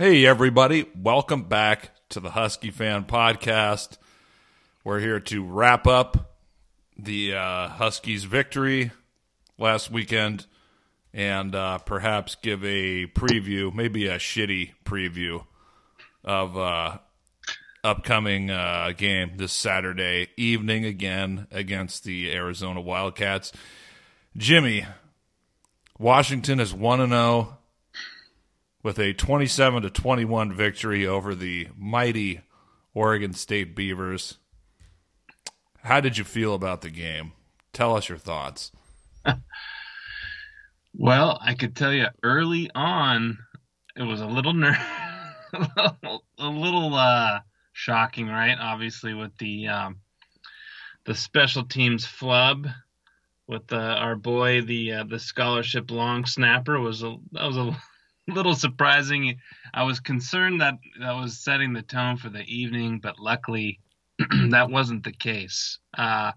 Hey, everybody. Welcome back to the Husky Fan Podcast. We're here to wrap up the uh, Huskies' victory last weekend and uh, perhaps give a preview, maybe a shitty preview of uh, upcoming uh, game this Saturday evening again against the Arizona Wildcats. Jimmy, Washington is 1 0 with a 27 to 21 victory over the mighty Oregon State Beavers. How did you feel about the game? Tell us your thoughts. well, I could tell you early on, it was a little ner- a little uh, shocking, right? Obviously, with the um, the special teams flub with uh, our boy, the uh, the scholarship long snapper was a that was a little surprising. I was concerned that that was setting the tone for the evening, but luckily that wasn't the case. Uh,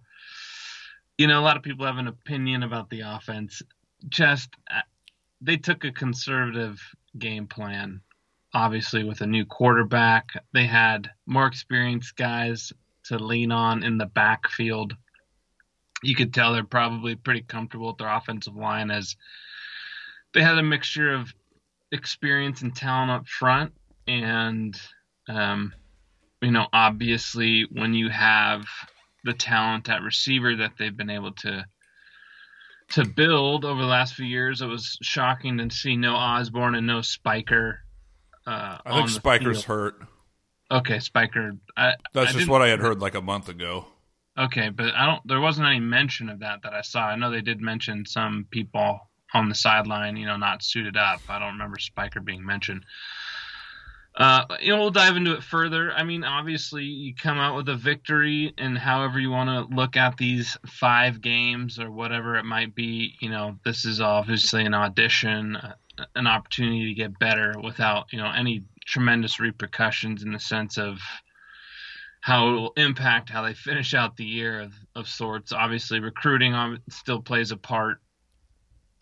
you know, a lot of people have an opinion about the offense. Just uh, they took a conservative game plan. Obviously, with a new quarterback, they had more experienced guys to lean on in the backfield. You could tell they're probably pretty comfortable with their offensive line as they had a mixture of experience and talent up front, and um, you know, obviously, when you have the talent at receiver that they've been able to to build over the last few years, it was shocking to see no Osborne and no Spiker. Uh, I think Spiker's hurt. Okay, Spiker. I, That's I just what I had heard like a month ago. Okay, but I don't. There wasn't any mention of that that I saw. I know they did mention some people on the sideline, you know, not suited up. I don't remember Spiker being mentioned. Uh, you know, we'll dive into it further. I mean, obviously, you come out with a victory, and however you want to look at these five games or whatever it might be, you know, this is obviously an audition, uh, an opportunity to get better without, you know, any tremendous repercussions in the sense of how it will impact how they finish out the year of, of sorts. Obviously, recruiting still plays a part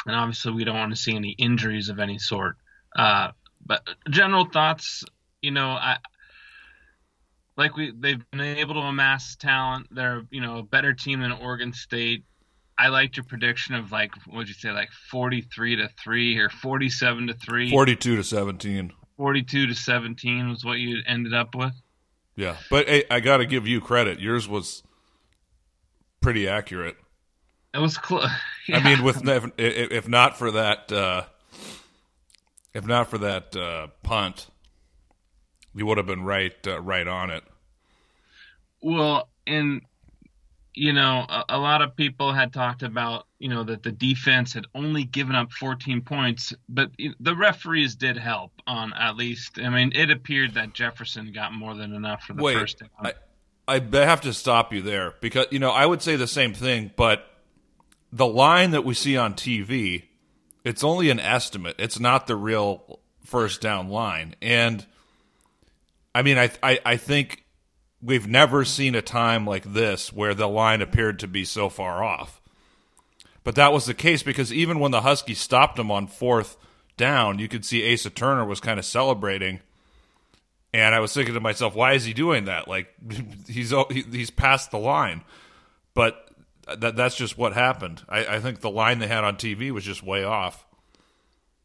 and obviously we don't want to see any injuries of any sort. Uh, but general thoughts, you know, I like we they've been able to amass talent. They're you know a better team than Oregon State. I liked your prediction of like what'd you say like forty three to three or forty seven to three. Forty two to seventeen. Forty two to seventeen was what you ended up with. Yeah, but hey, I got to give you credit. Yours was pretty accurate. It was close. Yeah. I mean, with if, if not for that, uh, if not for that uh, punt, you would have been right, uh, right on it. Well, and you know, a, a, lot of people had talked about, you know, that the defense had only given up 14 points, but the referees did help on at least. I mean, it appeared that Jefferson got more than enough for the Wait, first down. I, I have to stop you there because you know I would say the same thing, but the line that we see on TV, it's only an estimate. It's not the real first down line. And I mean, I, I, I think we've never seen a time like this where the line appeared to be so far off. But that was the case because even when the Huskies stopped him on fourth down, you could see Asa Turner was kind of celebrating. And I was thinking to myself, why is he doing that? Like he's he's past the line. But that that's just what happened. I, I think the line they had on TV was just way off.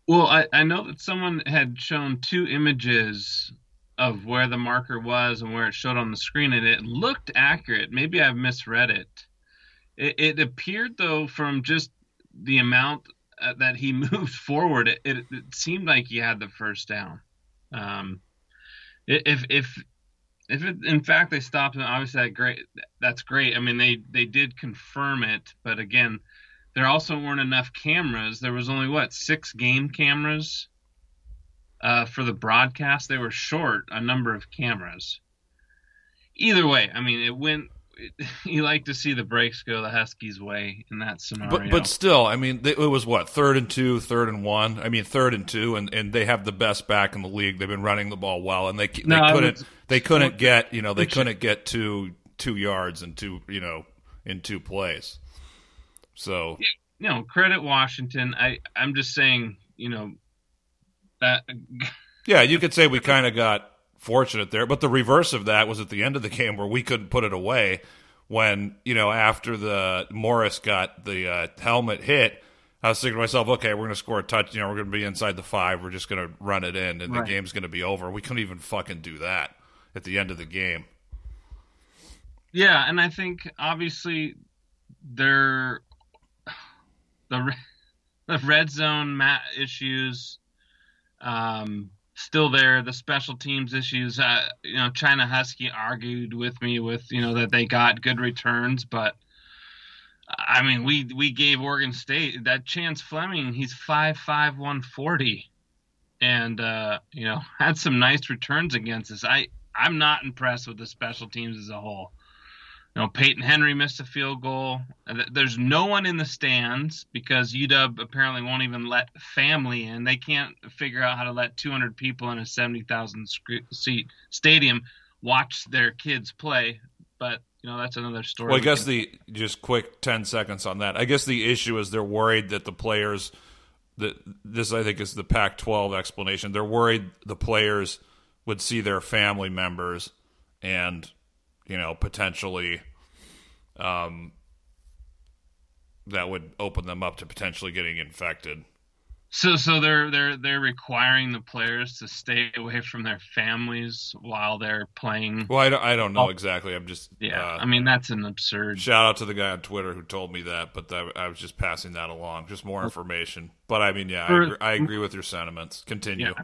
Well, I, I know that someone had shown two images of where the marker was and where it showed on the screen, and it looked accurate. Maybe I've misread it. It, it appeared, though, from just the amount uh, that he moved forward, it, it, it, seemed like he had the first down. Um, if if if it, in fact they stopped him, obviously that great. That's great. I mean, they they did confirm it, but again, there also weren't enough cameras. There was only what six game cameras uh, for the broadcast. They were short a number of cameras. Either way, I mean, it went you like to see the breaks go the Huskies' way in that scenario. But but still, I mean, it was what third and two, third and one. I mean, third and two, and, and they have the best back in the league. They've been running the ball well, and they they no, couldn't was, they couldn't get you know they couldn't get two two yards and two you know in two plays. So you know, credit Washington. I I'm just saying, you know, that Yeah, you could say we kind of got fortunate there, but the reverse of that was at the end of the game where we couldn't put it away. When you know after the Morris got the uh, helmet hit, I was thinking to myself, okay, we're going to score a touch. You know, we're going to be inside the five. We're just going to run it in, and Right. the game's going to be over. We couldn't even fucking do that at the end of the game. Yeah, and I think obviously they're the the red zone mat issues um, still there. The special teams issues. Uh, you know, China Husky argued with me with you know that they got good returns, but I mean we we gave Oregon State that Champ Fleming. He's five five one forty, and uh, you know had some nice returns against us. I I'm not impressed with the special teams as a whole. You know, Peyton Henry missed a field goal. There's no one in the stands because UW apparently won't even let family in. They can't figure out how to let 200 people in a 70,000 seat stadium watch their kids play. But you know, that's another story. Well, I we guess can- the just quick ten seconds on that. I guess the issue is they're worried that the players that this I think is the Pac-12 explanation. They're worried the players would see their family members and you know potentially um that would open them up to potentially getting infected. So, so they're they're they're requiring the players to stay away from their families while they're playing. Well, I don't, I don't know Oh. exactly. I'm just Yeah, uh, I mean that's an absurd. Shout out to the guy on Twitter who told me that, but that, I was just passing that along, just more information. But I mean, yeah, I agree, I agree with your sentiments. Continue. Yeah.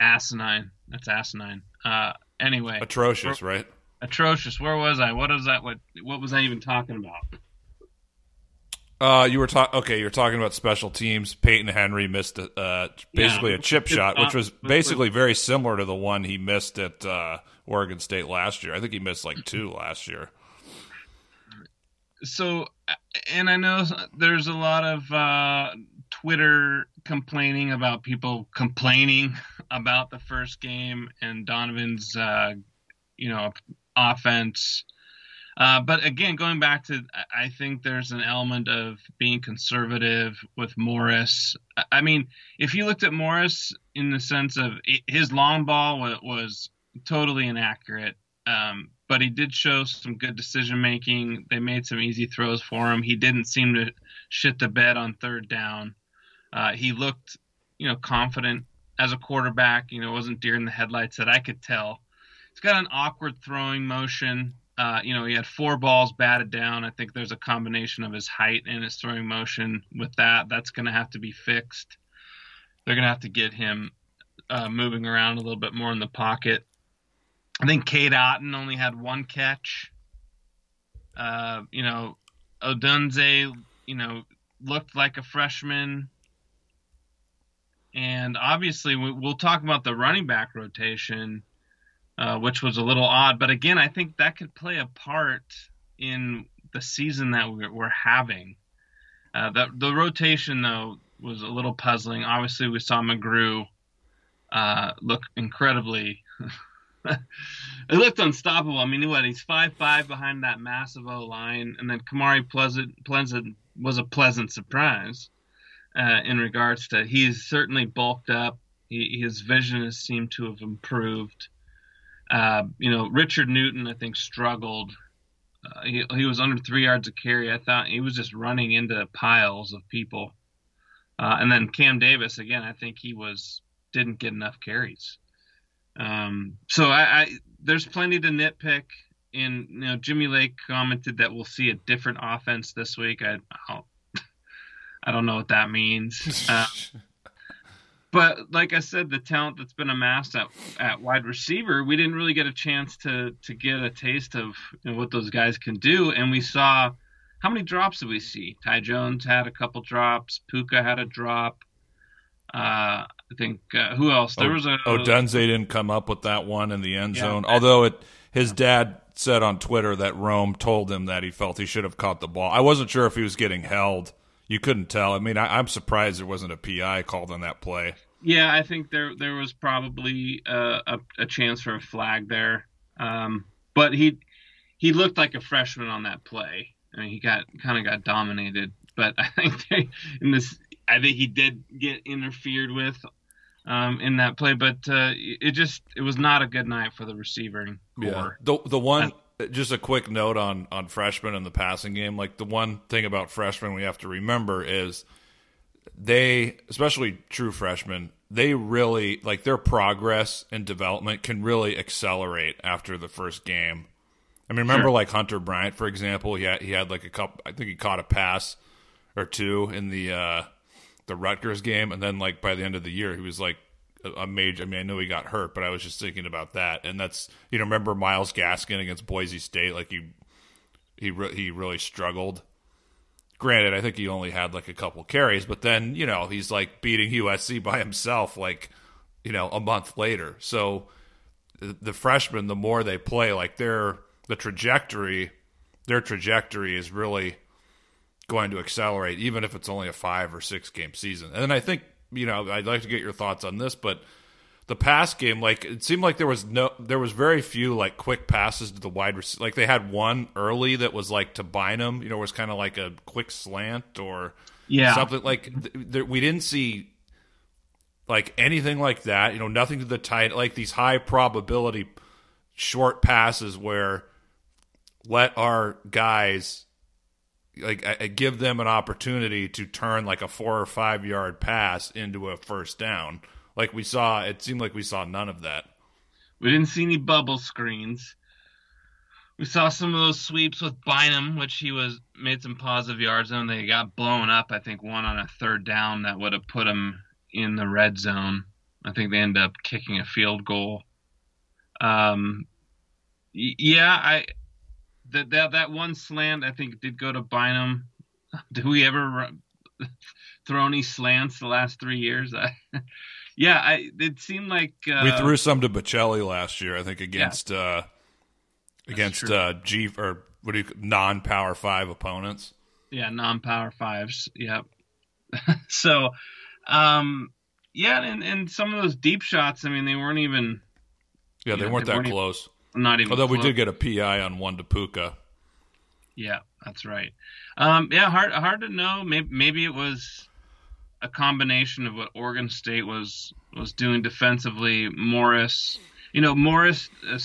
asinine. That's asinine. Uh, anyway, Atrocious, right? Atrocious. Where was I? What was that? What what was I even talking about? Uh, you were talking. Okay, you were talking about special teams. Peyton Henry missed a, uh, basically a chip shot, which was basically very similar to the one he missed at uh, Oregon State last year. I think he missed like two last year. So, and I know there's a lot of uh, Twitter complaining about people complaining about the first game and Donovan's, uh, you know, offense. Uh, but again, going back to, I- think there's an element of being conservative with Morris. I- I mean, if you looked at Morris in the sense of his long ball was totally inaccurate, um, but he did show some good decision making. They made some easy throws for him. He didn't seem to shit the bed on third down. Uh, he looked, you know, confident as a quarterback. You know, wasn't deer in the headlights that I could tell. He's got an awkward throwing motion. Uh, you know, he had four balls batted down. I think there's a combination of his height and his throwing motion with that. That's going to have to be fixed. They're going to have to get him uh, moving around a little bit more in the pocket. I think Cade Otton only had one catch. Uh, you know, Odunze, you know, looked like a freshman. And obviously, we- we'll talk about the running back rotation, uh, which was a little odd. But again, I think that could play a part in the season that we're, having. Uh, the the rotation though was a little puzzling. Obviously, we saw McGrew uh, look incredibly. it looked unstoppable. I mean, what he's five five behind that massive O line, and then Kamari Pleasant Pleasant was a pleasant surprise uh, in regards to he's certainly bulked up. He, his vision has seemed to have improved. Uh, you know, Richard Newton, I think, struggled. Uh, he, he was under three yards of carry. I thought he was just running into piles of people. Uh, and then Cam Davis, again, I think he was didn't get enough carries. Um, so I, I there's plenty to nitpick. And you know, Jimmy Lake commented that we'll see a different offense this week. I I don't, I don't know what that means. But like I said, the talent that's been amassed at, at wide receiver, we didn't really get a chance to to get a taste of you know, what those guys can do. And we saw how many drops did we see? Ty Jones had a couple drops. Puka had a drop. Uh, I think uh, who else? There was a Odunze didn't come up with that one in the end Yeah. zone. Although it, his dad said on Twitter that Rome told him that he felt he should have caught the ball. I wasn't sure if he was getting held. You couldn't tell. I mean, I, I'm surprised there wasn't a PI called on that play. Yeah, I think there there was probably uh, a, a chance for a flag there, um, but he he looked like a freshman on that play. I mean, he got kind of got dominated, but I think they, in this, I think he did get interfered with um, in that play, but uh, it just it was not a good night for the receiving core. Yeah. The the one just a quick note on on freshmen in the passing game. Like the one thing about freshmen we have to remember is they, especially true freshmen, they really like their progress and development can really accelerate after the first game. I mean, remember Sure. like Hunter Bryant, for example. He had he had like a couple. I think he caught a pass or two in the uh, the Rutgers game, and then like by the end of the year, he was like a, a major. I mean, I know he got hurt, but I was just thinking about that, and that's you know, remember Myles Gaskin against Boise State, like he he re- he really struggled. Granted, I think he only had like a couple carries, but then you know he's like beating USC by himself, like you know a month later. So the, freshmen, the more they play, like their the trajectory, their trajectory is really going to accelerate, even if it's only a five or six game season. And then I think you know I'd like to get your thoughts on this, but the pass game, like it seemed like there was no, there was very few like quick passes to the wide receiver. Like they had one early that was like to Bynum, you know, was kind of like a quick slant or Yeah, something like th- there, we didn't see like anything like that. You know, nothing to the tight, like these high probability short passes where let our guys like I, I give them an opportunity to turn like a four or five yard pass into a first down. Like we saw, it seemed like we saw none of that. we didn't see any bubble screens. We saw some of those sweeps with Bynum, which he was made some positive yards on. They got blown up. I think one on a third down that would have put him in the red zone. I think they ended up kicking a field goal. Um, yeah, I that that that one slant I think did go to Bynum. Did we ever throw any slants the last three years? I, yeah, I it seemed like uh, we threw some to Baccellia last year, I think, against uh, against uh, G or what do you non power five opponents. yeah non-power fives yep so um yeah and, and some of those deep shots i mean they weren't even Yeah, they Yeah, weren't they that weren't even- close. not even Although we did get a PI on one to Puka. yeah that's right um yeah hard hard to know maybe maybe it was a combination of what oregon state was was doing defensively morris you know morris uh,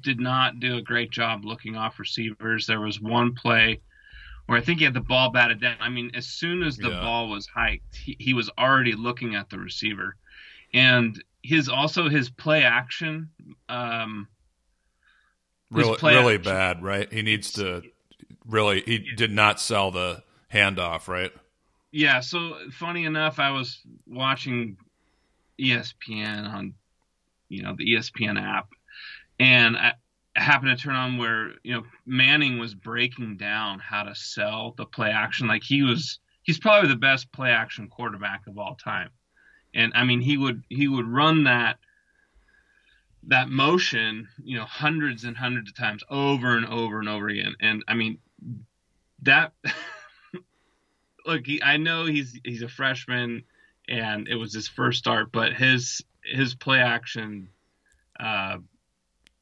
did not do a great job looking off receivers there was one play where I think he had the ball batted down. I mean, as soon as the Yeah. ball was hiked, he, he was already looking at the receiver, and his also his play action. Um, his Really, play really action- bad, right? He needs to really. He did not sell the handoff, right? Yeah. So funny enough, I was watching ESPN on, you know, the ESPN app, and I happened to turn on where you know Manning was breaking down how to sell the play action. Like he was, he's probably the best play action quarterback of all time, and I mean he would he would run that that motion, you know, hundreds and hundreds of times over and over and over again. And I mean that look, he, I know he's he's a freshman and it was his first start, but his his play action uh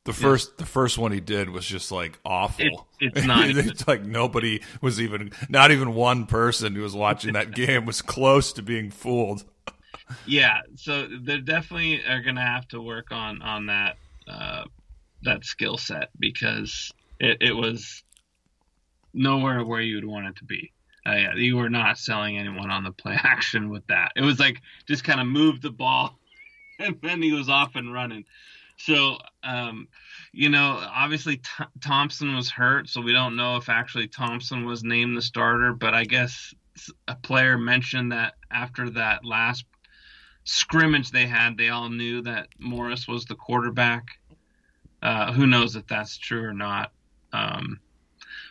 The first, the first one he did was just like awful. It- it's not it's like nobody was even, not even one person who was watching that game was close to being fooled. yeah, so they definitely are gonna have to work on on that uh that skill set because it, it was nowhere where you'd want it to be. Uh, yeah, you were not selling anyone on the play action with that. It was like just kind of move the ball, and then he was off and running. So, um, you know, obviously Th- Thompson was hurt, so we don't know if actually Thompson was named the starter. But I guess a player mentioned that after that last scrimmage they had, they all knew that Morris was the quarterback. Uh, who knows if that's true or not? Um,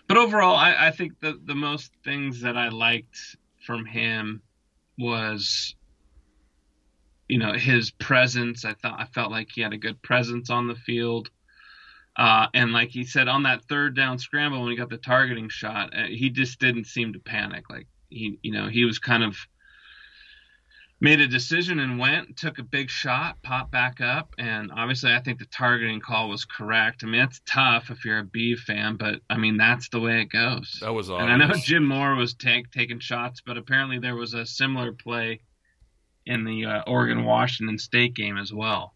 but overall, I, I think the the most things that I liked from him was, you know, his presence. I thought I felt like he had a good presence on the field. Uh, and like he said on that third down scramble when he got the targeting shot, uh, he just didn't seem to panic. Like he, you know, he was kind of made a decision and went, took a big shot, popped back up, and obviously I think the targeting call was correct. I mean, it's tough if you're a B fan, but I mean that's the way it goes. That was And I know. Jim Moore was take, taking shots, but apparently there was a similar play in the uh, Oregon Washington State game as well.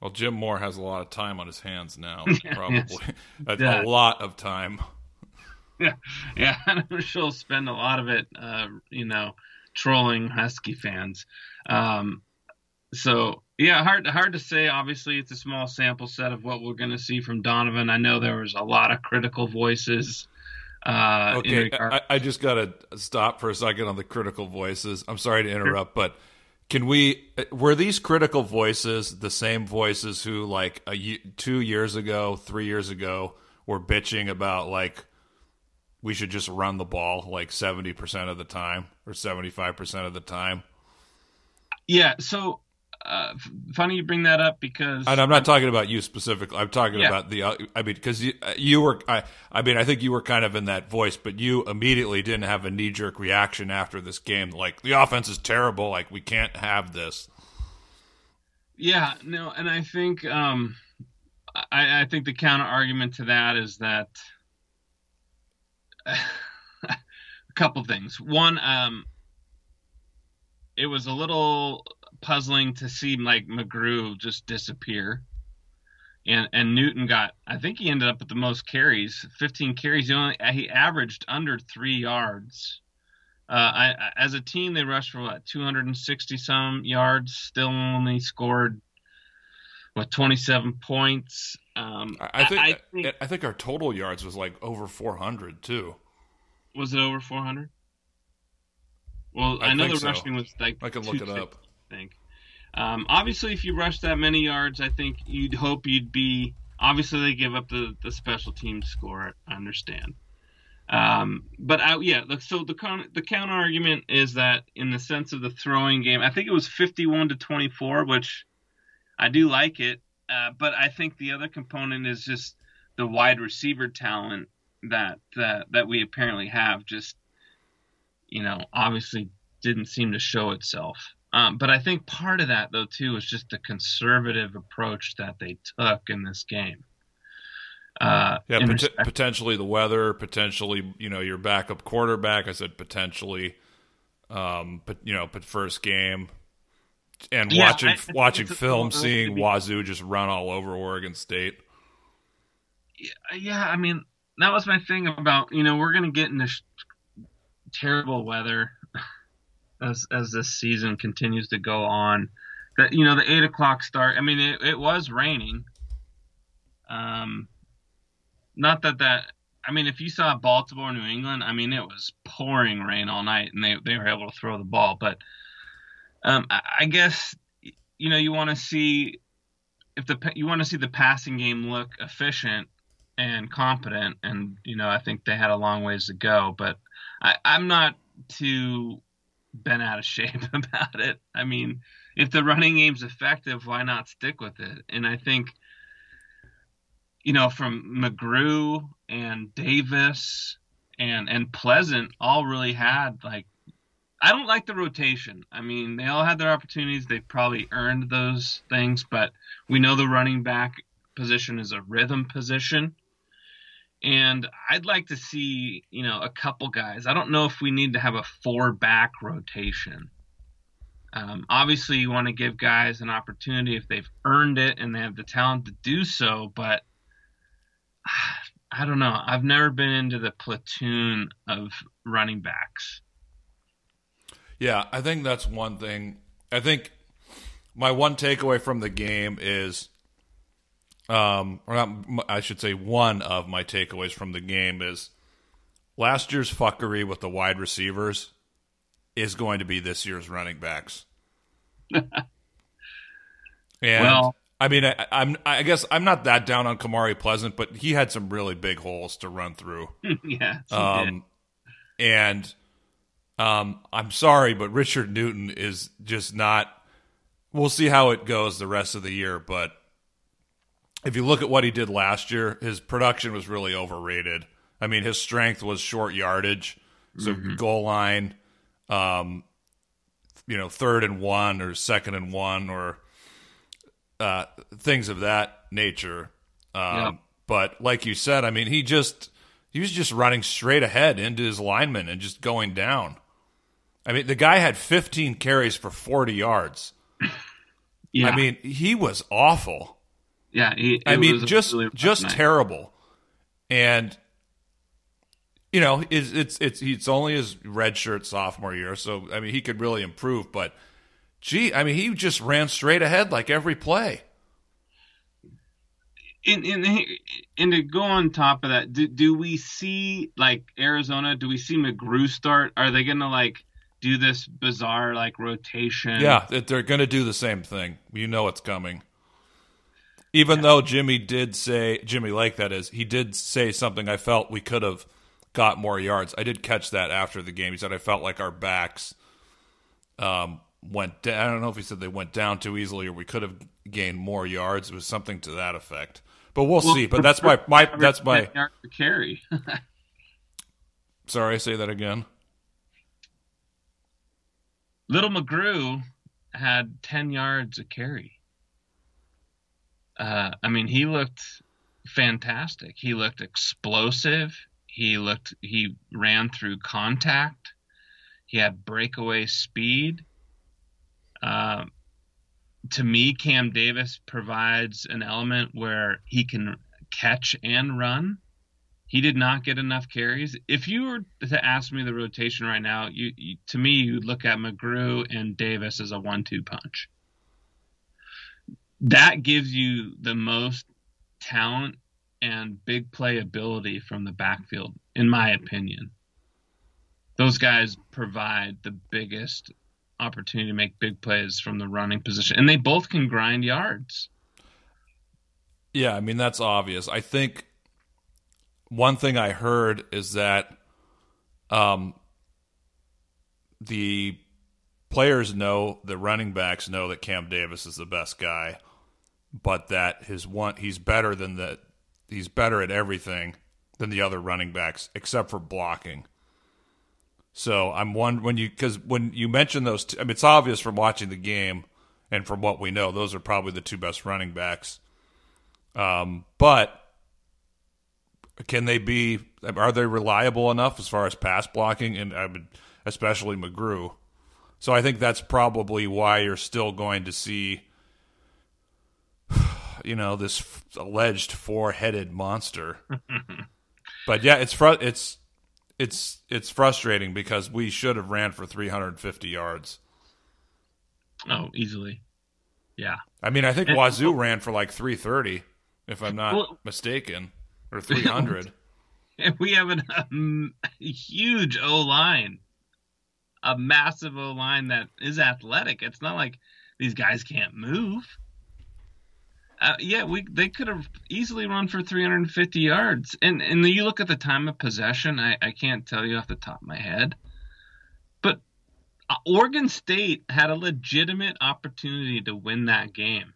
Well, Jim Moore has a lot of time on his hands now, probably Yes. a, a lot of time. Yeah, yeah, I'm sure he'll spend a lot of it, uh, you know, trolling Husky fans. Um, so yeah, hard hard to say. Obviously, it's a small sample set of what we're going to see from Donovan. I know there was a lot of critical voices. Uh, Okay, regard- I, I just got to stop for a second on the critical voices. I'm sorry to interrupt, but can we? Were these critical voices the same voices who, like, a, two years ago, three years ago, were bitching about like we should just run the ball like 70 percent of the time or 75 percent of the time? yeah. So uh, f- funny you bring that up because And I'm not talking about you specifically. I'm talking Yeah. about the. uh, I mean, because you, you were. I, I mean, I think you were kind of in that voice, but you immediately didn't have a knee jerk reaction after this game. Like the offense is terrible. Like we can't have this. Yeah, no, and I think um, I, I think the counter argument to that is that a couple things. One, um, it was a little puzzling to see like McGrew just disappear, and and Newton got. I think he ended up with the most carries, 15 carries. He only he averaged under three yards. Uh, I, as a team, they rushed for what 260 some yards. Still only scored what 27 points. Um, I, I think. I think think our total yards was like over 400 too. was it over 400? Well, I I, know the so. rushing was like I can look it up. I think. Um, obviously, if you rush that many yards, I think you'd hope you'd be. Obviously, they give up the, the special team score. I understand. Um, but I, yeah, so the con- the counter argument is that in the sense of the throwing game, I think it was 51 to 24, which I do like it. Uh, but I think the other component is just the wide receiver talent that that that we apparently have. Just you know, obviously didn't seem to show itself. Um, but I think part of that, though, too, is just the conservative approach that they took in this game. Uh, Yeah, pot- respect- potentially the weather, potentially you know your backup quarterback. I said potentially, um, but you know, but first game, and Yeah, watching I- watching film, seeing Wazoo just run all over Oregon State. yeah, I mean, that was my thing about you know we're gonna get into sh- terrible weather as as this season continues to go on. That you know the eight o'clock start. I mean, it, it was raining. Um, not that that. I mean, if you saw Baltimore, New England, I mean, it was pouring rain all night, and they they were able to throw the ball. But um, I, guess you know you want to see if the you want to see the passing game look efficient and competent, and you know I think they had a long ways to go, but I, I'm not too bent out of shape about it. I mean, if the running game's effective, why not stick with it? And I think, you know, from McGrew and Davis and and Pleasant all really had like I don't like the rotation. I mean, they all had their opportunities. They probably earned those things, but we know the running back position is a rhythm position. And I'd like to see, you know, a couple guys. I don't know if we need to have a four back rotation. Um, obviously, you want to give guys an opportunity if they've earned it and they have the talent to do so, but I don't know. I've never been into the platoon of running backs. Yeah, I think that's one thing. I think my one takeaway from the game is, um, or not, I should say, one of my takeaways from the game is last year's fuckery with the wide receivers is going to be this year's running backs. and Well- I mean, I, I'm I guess I'm not that down on Kamari Pleasant, but he had some really big holes to run through. yeah. Um, and um, I'm sorry, but Richard Newton is just not. We'll see how it goes the rest of the year, but if you look at what he did last year, his production was really overrated. I mean, his strength was short yardage, so goal line, um, you know, third and one or second and one or uh, things of that nature. Um, Yeah. But like you said, I mean, he just he was just running straight ahead into his lineman and just going down. I mean, the guy had 15 carries for 40 yards. Yeah, I mean, he was awful. yeah. He, I mean, just really just night. terrible. And you know, it's it's it's it's only his redshirt sophomore year, so I mean, he could really improve. But gee, I mean, he just ran straight ahead like every play. and, and and to go on top of that, do, do we see like Arizona? Do we see McGrew start? Are they gonna like do this bizarre like rotation? Yeah, they're going to do the same thing. You know it's coming. Even though Jimmy did say Jimmy Lake, that is, he did say something. I felt we could have got more yards. I did catch that after the game. He said I felt like our backs um, went. Da- I don't know if he said they went down too easily or we could have gained more yards. It was something to that effect. But we'll, Well, see. But that's my my that's my. 10 yards to carry. Sorry, I say that again. Little McGrew had ten yards a carry. Uh, I mean, he looked fantastic. He looked explosive. He looked. He ran through contact. He had breakaway speed. Um, to me, Cam Davis provides an element where he can catch and run. He did not get enough carries. If you were to ask me the rotation right now, you, you to me you would look at McGrew and Davis as a one-two punch. That gives you the most talent and big play ability from the backfield, in my opinion. Those guys provide the biggest opportunity to make big plays from the running position, and they both can grind yards. Yeah, I mean that's obvious. I think one thing I heard is that um, the players know the running backs know that Cam Davis is the best guy, but that his one he's better than the he's better at everything than the other running backs except for blocking. So I'm one when you because when you mention those, mean it's obvious from watching the game and from what we know, those are probably the two best running backs. Um, but can they be? Are they reliable enough as far as pass blocking and I would, especially McGrew? So I think that's probably why you're still going to see, you know, this f- alleged four-headed monster. but yeah, it's fr- it's it's it's frustrating because we should have ran for 350 yards. Oh, easily. Yeah. I mean, I think Wazoo ran for like 330, if I'm not Well- mistaken, or 300. And we have an, um, a huge O line, a massive O line that is athletic. It's not like these guys can't move. Uh, yeah, we they could have easily run for 350 yards. And and you look at the time of possession. I, I can't tell you off the top of my head, but uh, Oregon State had a legitimate opportunity to win that game.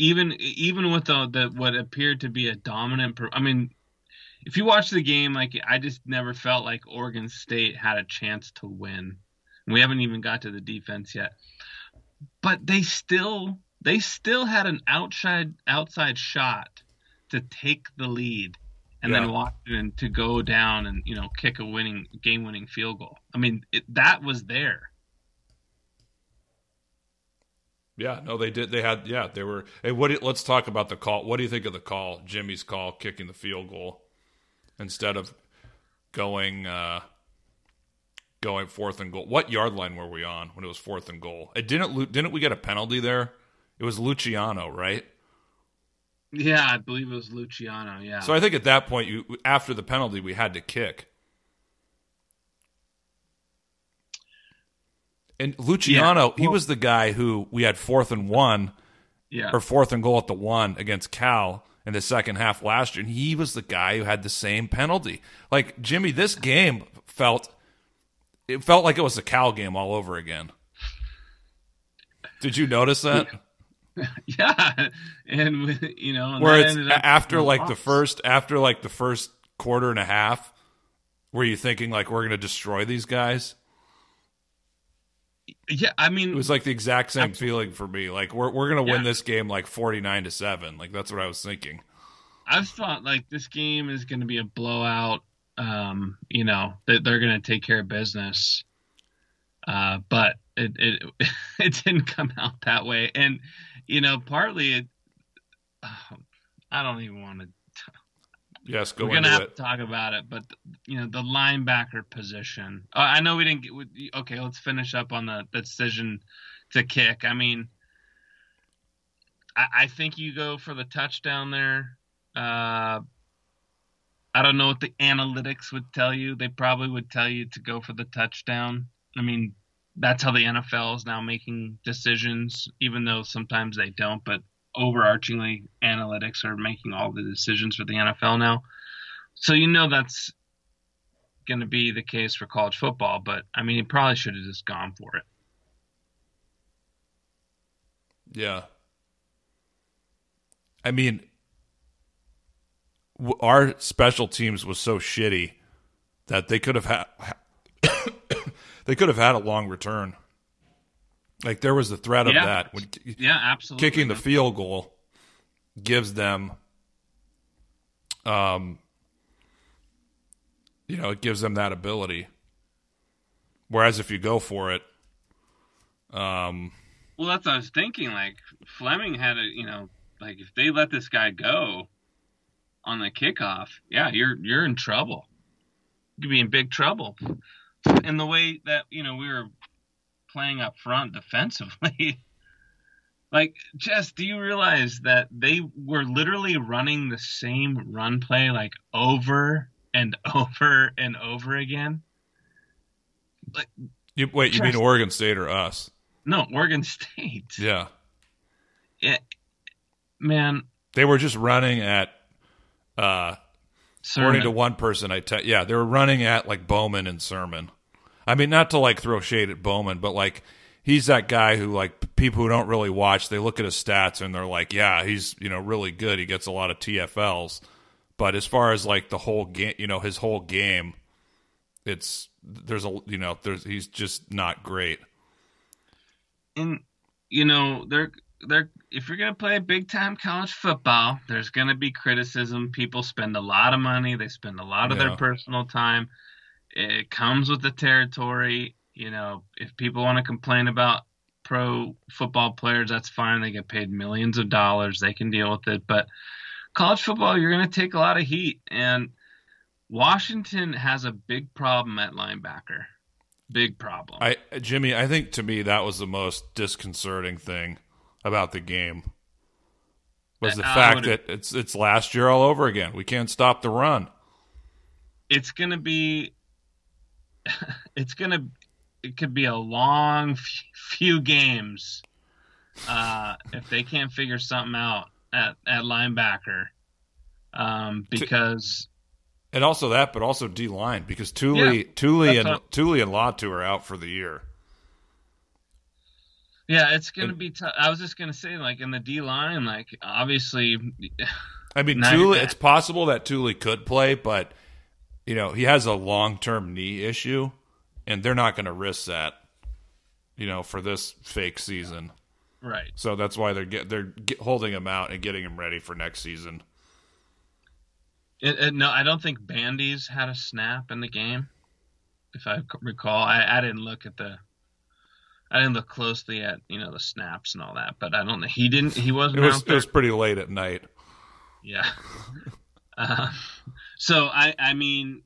Even even with the, the what appeared to be a dominant, per- I mean, if you watch the game, like I just never felt like Oregon State had a chance to win. We haven't even got to the defense yet, but they still they still had an outside outside shot to take the lead and Yeah. then Washington to go down and you know kick a winning game winning field goal. I mean it, that was there. Yeah, no, they did. They had, yeah, they were. Hey, what? do you- let's talk about the call. What do you think of the call? Jimmy's call, kicking the field goal instead of going, uh going fourth and goal. What yard line were we on when it was fourth and goal? It didn't. Didn't we get a penalty there? It was Luciano, right? Yeah, I believe it was Luciano. Yeah. So I think at that point, you after the penalty, we had to kick. And Luciano, Yeah. he was the guy who we had fourth and one yeah. or fourth and goal at the one against Cal in the second half last year, and he was the guy who had the same penalty. Like Jimmy, this game felt it felt like it was a Cal game all over again. Did you notice that? yeah, and you know, and Where it's after like the first after like the first quarter and a half, were you thinking like we're gonna destroy these guys? Yeah, I mean, It was like the exact same feeling for me. Like we're we're gonna win this game like forty nine to seven. Like that's what I was thinking. I've thought like this game is going to be a blowout. um, you know, that they're going to take care of business. Uh, but it, it it didn't come out that way, and you know, partly it. I don't even want to. Yes, go We're gonna have it. to talk about it, but you know, the linebacker position. Uh, I know we didn't get. we- Okay, let's finish up on the, the decision to kick. I mean, I, I think you go for the touchdown there. Uh, I don't know what the analytics would tell you. They probably would tell you to go for the touchdown. I mean, that's how the NFL is now making decisions, even though sometimes they don't. But overarchingly, analytics are making all the decisions for the NFL now. So you know that's going to be the case for college football. But I mean, he probably should have just gone for it. Yeah. I mean, our special teams was so shitty that they could have had they could have had a long return. Like there was the threat of Yeah. that when Yeah, absolutely. kicking the field goal gives them um you know, it gives them that ability. Whereas if you go for it, um Well, that's what I was thinking. Like Fleming had a, you know, like if they let this guy go on the kickoff, yeah, you're you're in trouble. You could be in big trouble. And the way that you know we were playing up front defensively, like Jess, do you realize that they were literally running the same run play like over and over and over again? Like, you, wait, you mean Oregon State or us? No, Oregon State. Yeah. Yeah, man, They were just running at uh according to one person I te- yeah, they were running at like Bowman and Sirmon. I mean, not to like throw shade at Bowman, but like he's that guy who like people who don't really watch, they look at his stats and they're like, yeah, he's, you know, really good. He gets a lot of TFLs. But as far as like the whole game, you know, his whole game, it's there's a you know, there's he's just not great. and you know they're they're if you're gonna play big time college football, there's gonna be criticism. People spend a lot of money, they spend a lot of Yeah. their personal time. It comes with the territory. You know, if people want to complain about pro football players, that's fine. They get paid millions of dollars. They can deal with it. But college football, you're gonna take a lot of heat. And Washington has a big problem at linebacker. Big problem. I Jimmy, I think to me that was the most disconcerting thing about the game was the I- I fact that it's it's last year all over again. We can't stop the run. it's gonna be it's gonna it could be a long few games uh, if they can't figure something out at, at linebacker um, because And also that, but also D line because Thule, Yeah, Thule, and what- Thule and Latu are out for the year. yeah it's gonna And- be tough i was just gonna say like in the d line like obviously I mean, Thule. It's possible that Thule could play, but you know he has a long term knee issue, and they're not going to risk that. You know, for this fake season, right so that's why they're get, they're get, holding him out and getting him ready for next season. it, it- no i don't think bandy's had a snap in the game if I recall I, I didn't look at the I didn't look closely at you know the snaps and all that, but I don't know. He didn't. He wasn't It was it was pretty late at night. Yeah. Uh, so I I mean,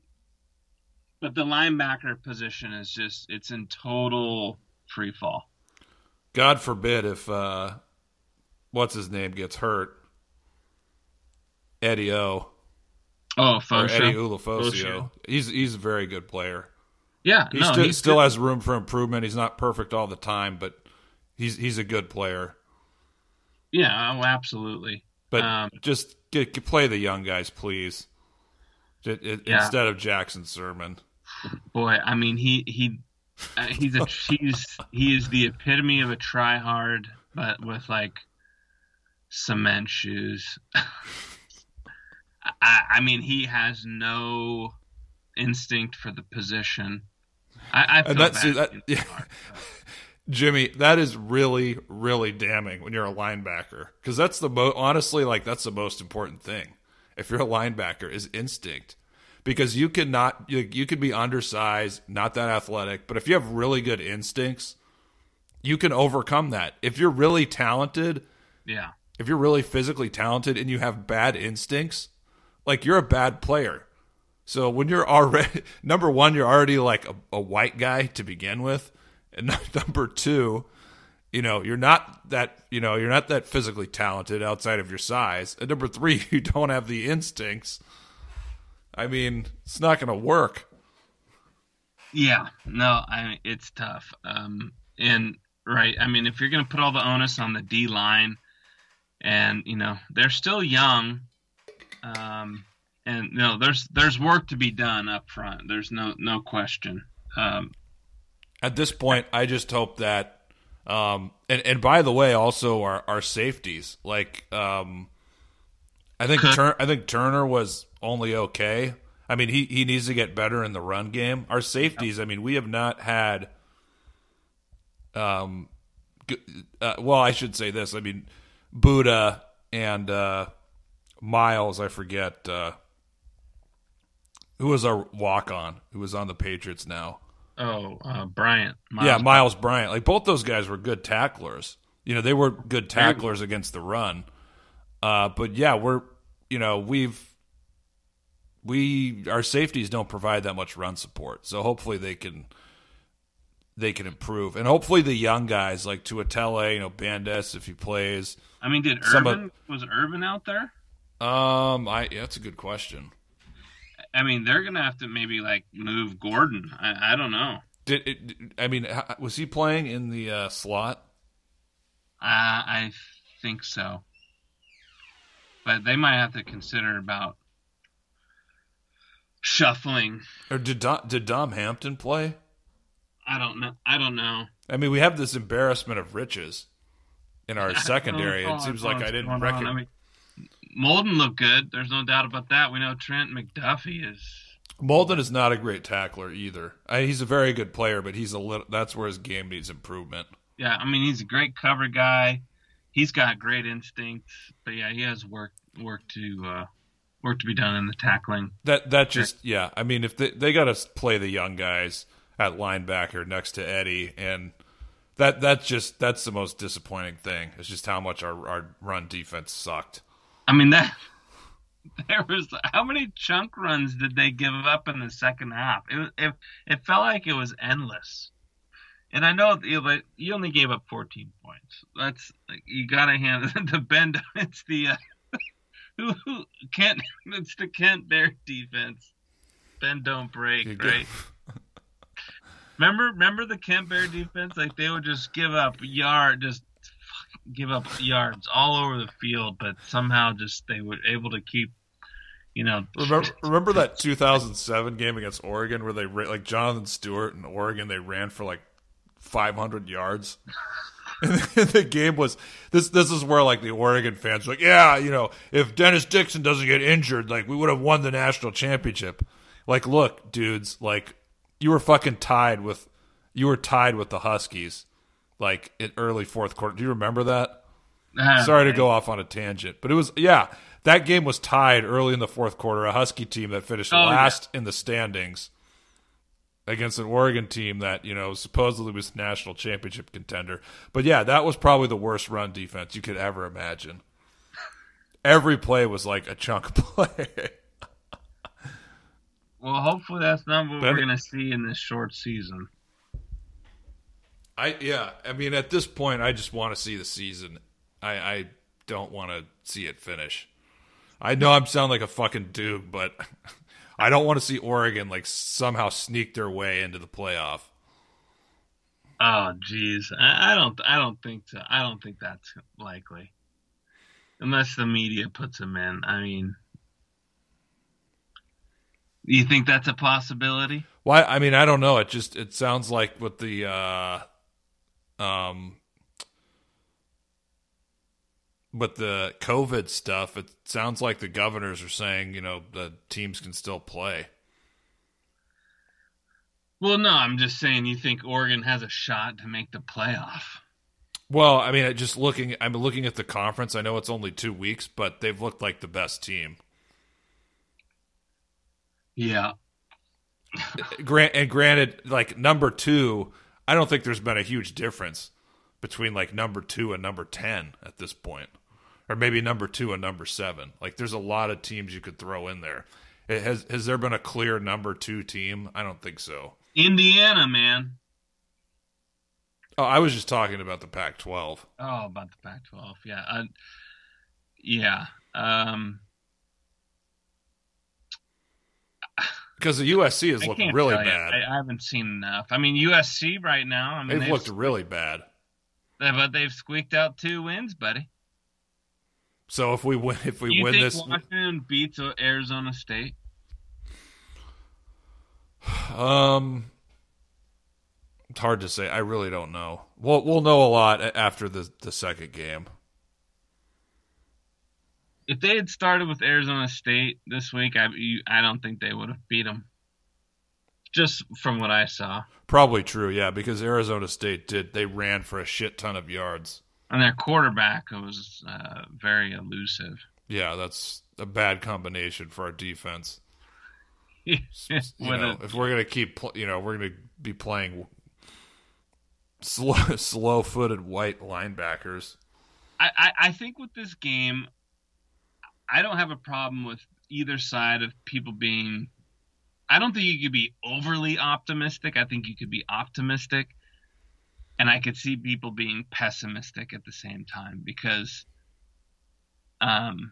but the linebacker position is just it's in total free fall. God forbid if uh, what's his name gets hurt. Eddie O Oh, Fosha. Eddie Ulofoshio. He's he's a very good player. Yeah, He no, still, still has room for improvement. He's not perfect all the time, but he's he's a good player. Yeah, oh, absolutely. But Um, just get, get- play the young guys, please. Yeah. Instead of Jackson Sirmon. Boy, I mean, he he uh, he's a he's he is the epitome of a try hard, but with like cement shoes. I, I mean, he has no instinct for the position. I, I feel And that's bad that, yeah. Jimmy, that is really, really damning when you're a linebacker because that's the most honestly like that's the most important thing. If you're a linebacker, is instinct because you can not you, you could be undersized, not that athletic, but if you have really good instincts, you can overcome that. If you're really talented, Yeah. if you're really physically talented and you have bad instincts, like you're a bad player. So when you're already number one, you're already like a, a white guy to begin with, and number two, you know you're not that you know you're not that physically talented outside of your size, and number three, you don't have the instincts. I mean, it's not going to work. Yeah, no, I mean, it's tough. Um, and right, I mean, if you're going to put all the onus on the D line, and you know they're still young, um, and you know there's there's work to be done up front. There's no no question. Um, At this point, I just hope that, um, and and by the way, also our our safeties, like, um, I think Tur- I think Turner was only okay. I mean, he he needs to get better in the run game. Our safeties, I mean, we have not had, um, uh, well, I should say this. I mean, Budda and uh, Myles, I forget uh, who was our walk on, who was on the Patriots now. Oh, uh, Bryant. Yeah, Myles Bryant. Like both those guys were good tacklers. You know, they were good tacklers against the run. Uh, but yeah, we're you know we've we our safeties don't provide that much run support. So hopefully they can they can improve, and hopefully the young guys like Tuatele, you know, Bandes if he plays. I mean, did some of- Urban was Urban out there? Um, I yeah, that's a good question. I mean, they're gonna have to maybe like move Gordon. I, I don't know. Did it, I mean was he playing in the uh, slot? Uh, I think so. But they might have to consider about shuffling. Or did Dom, did Dom Hampton play? I don't know. I don't know. I mean, we have this embarrassment of riches in our secondary. It seems like I didn't going on. reckon. I mean, Molden looked good. There's no doubt about that. We know Trent McDuffie is. Molden is not a great tackler either. I, he's a very good player, but he's a little. That's where his game needs improvement. Yeah, I mean he's a great cover guy. He's got great instincts, but yeah, he has work work to uh, work to be done in the tackling. That that just yeah. I mean, if they they got to play the young guys at linebacker next to Eddie, and that that's just that's the most disappointing thing. It's just how much our our run defense sucked. I mean that there was how many chunk runs did they give up in the second half? It it, it felt like it was endless. And I know you, know, you only gave up 14 points. That's like, you got to hand the bend. It's the uh, who, who Kent. It's the Kent Baer defense. Bend don't break, You go- right? Remember, remember the Kent Baer defense? Like they would just give up yard, just give up yards all over the field, but somehow just they were able to keep, you know. Remember, remember that 2007 game against Oregon where they like Jonathan Stewart and Oregon they ran for like 500 yards. And the game was this. This is where like the Oregon fans were like, yeah, you know, if Dennis Dixon doesn't get injured, like we would have won the national championship. Like, look, dudes, like you were fucking tied with, you were tied with the Huskies, like in early fourth quarter. Do you remember that? Ah, Sorry to go off on a tangent, but it was yeah. That game was tied early in the fourth quarter. A Husky team that finished Oh, yeah. last in the standings against an Oregon team that you know supposedly was national championship contender. But yeah, that was probably the worst run defense you could ever imagine. Every play was like a chunk play. Well, hopefully that's not what we're gonna see in this short season. I yeah, I mean at this point I just want to see the season. I I don't want to see it finish. I know I'm sound like a fucking dude, but I don't want to see Oregon like somehow sneak their way into the playoff. Oh, jeez, I, I don't, I don't think so. I don't think that's likely, unless the media puts them in. I mean, you think that's a possibility? Why? I mean, I don't know. It just it sounds like with the uh, um, with the COVID stuff, it sounds like the governors are saying you know the teams can still play. Well, no, I'm just saying. You think Oregon has a shot to make the playoff? Well, I mean, just looking, I'm looking at the conference. I know it's only two weeks, but they've looked like the best team. Yeah. Grant and granted, like number two, I don't think there's been a huge difference between like number two and number ten at this point, or maybe number two and number seven. Like there's a lot of teams you could throw in there. It has has there been a clear number two team? I don't think so. Indiana, man. Oh, I was just talking about the Pac-12. Oh, about the Pac-12. Yeah. Uh, yeah. Um, because the USC has I looked really bad. I, I haven't seen enough. I mean, USC right now. I mean, they've looked really bad. but they've squeaked out two wins, buddy. So if we win, if we you win think this, Washington beats Arizona State? um, it's hard to say. I really don't know. We'll we'll know a lot after the the second game. If they had started with Arizona State this week, I you, I don't think they would have beat them. Just from what I saw, Probably true, yeah, because Arizona State did they ran for a shit ton of yards. and their quarterback was uh, very elusive. Yeah, that's a bad combination for our defense. You know, if we're gonna keep, pl- you know, we're gonna be playing slow, slow-footed white linebackers. I, I, I think with this game, I don't have a problem with either side of people being. I don't think you could be overly optimistic. I think you could be optimistic, and I could see people being pessimistic at the same time because, um,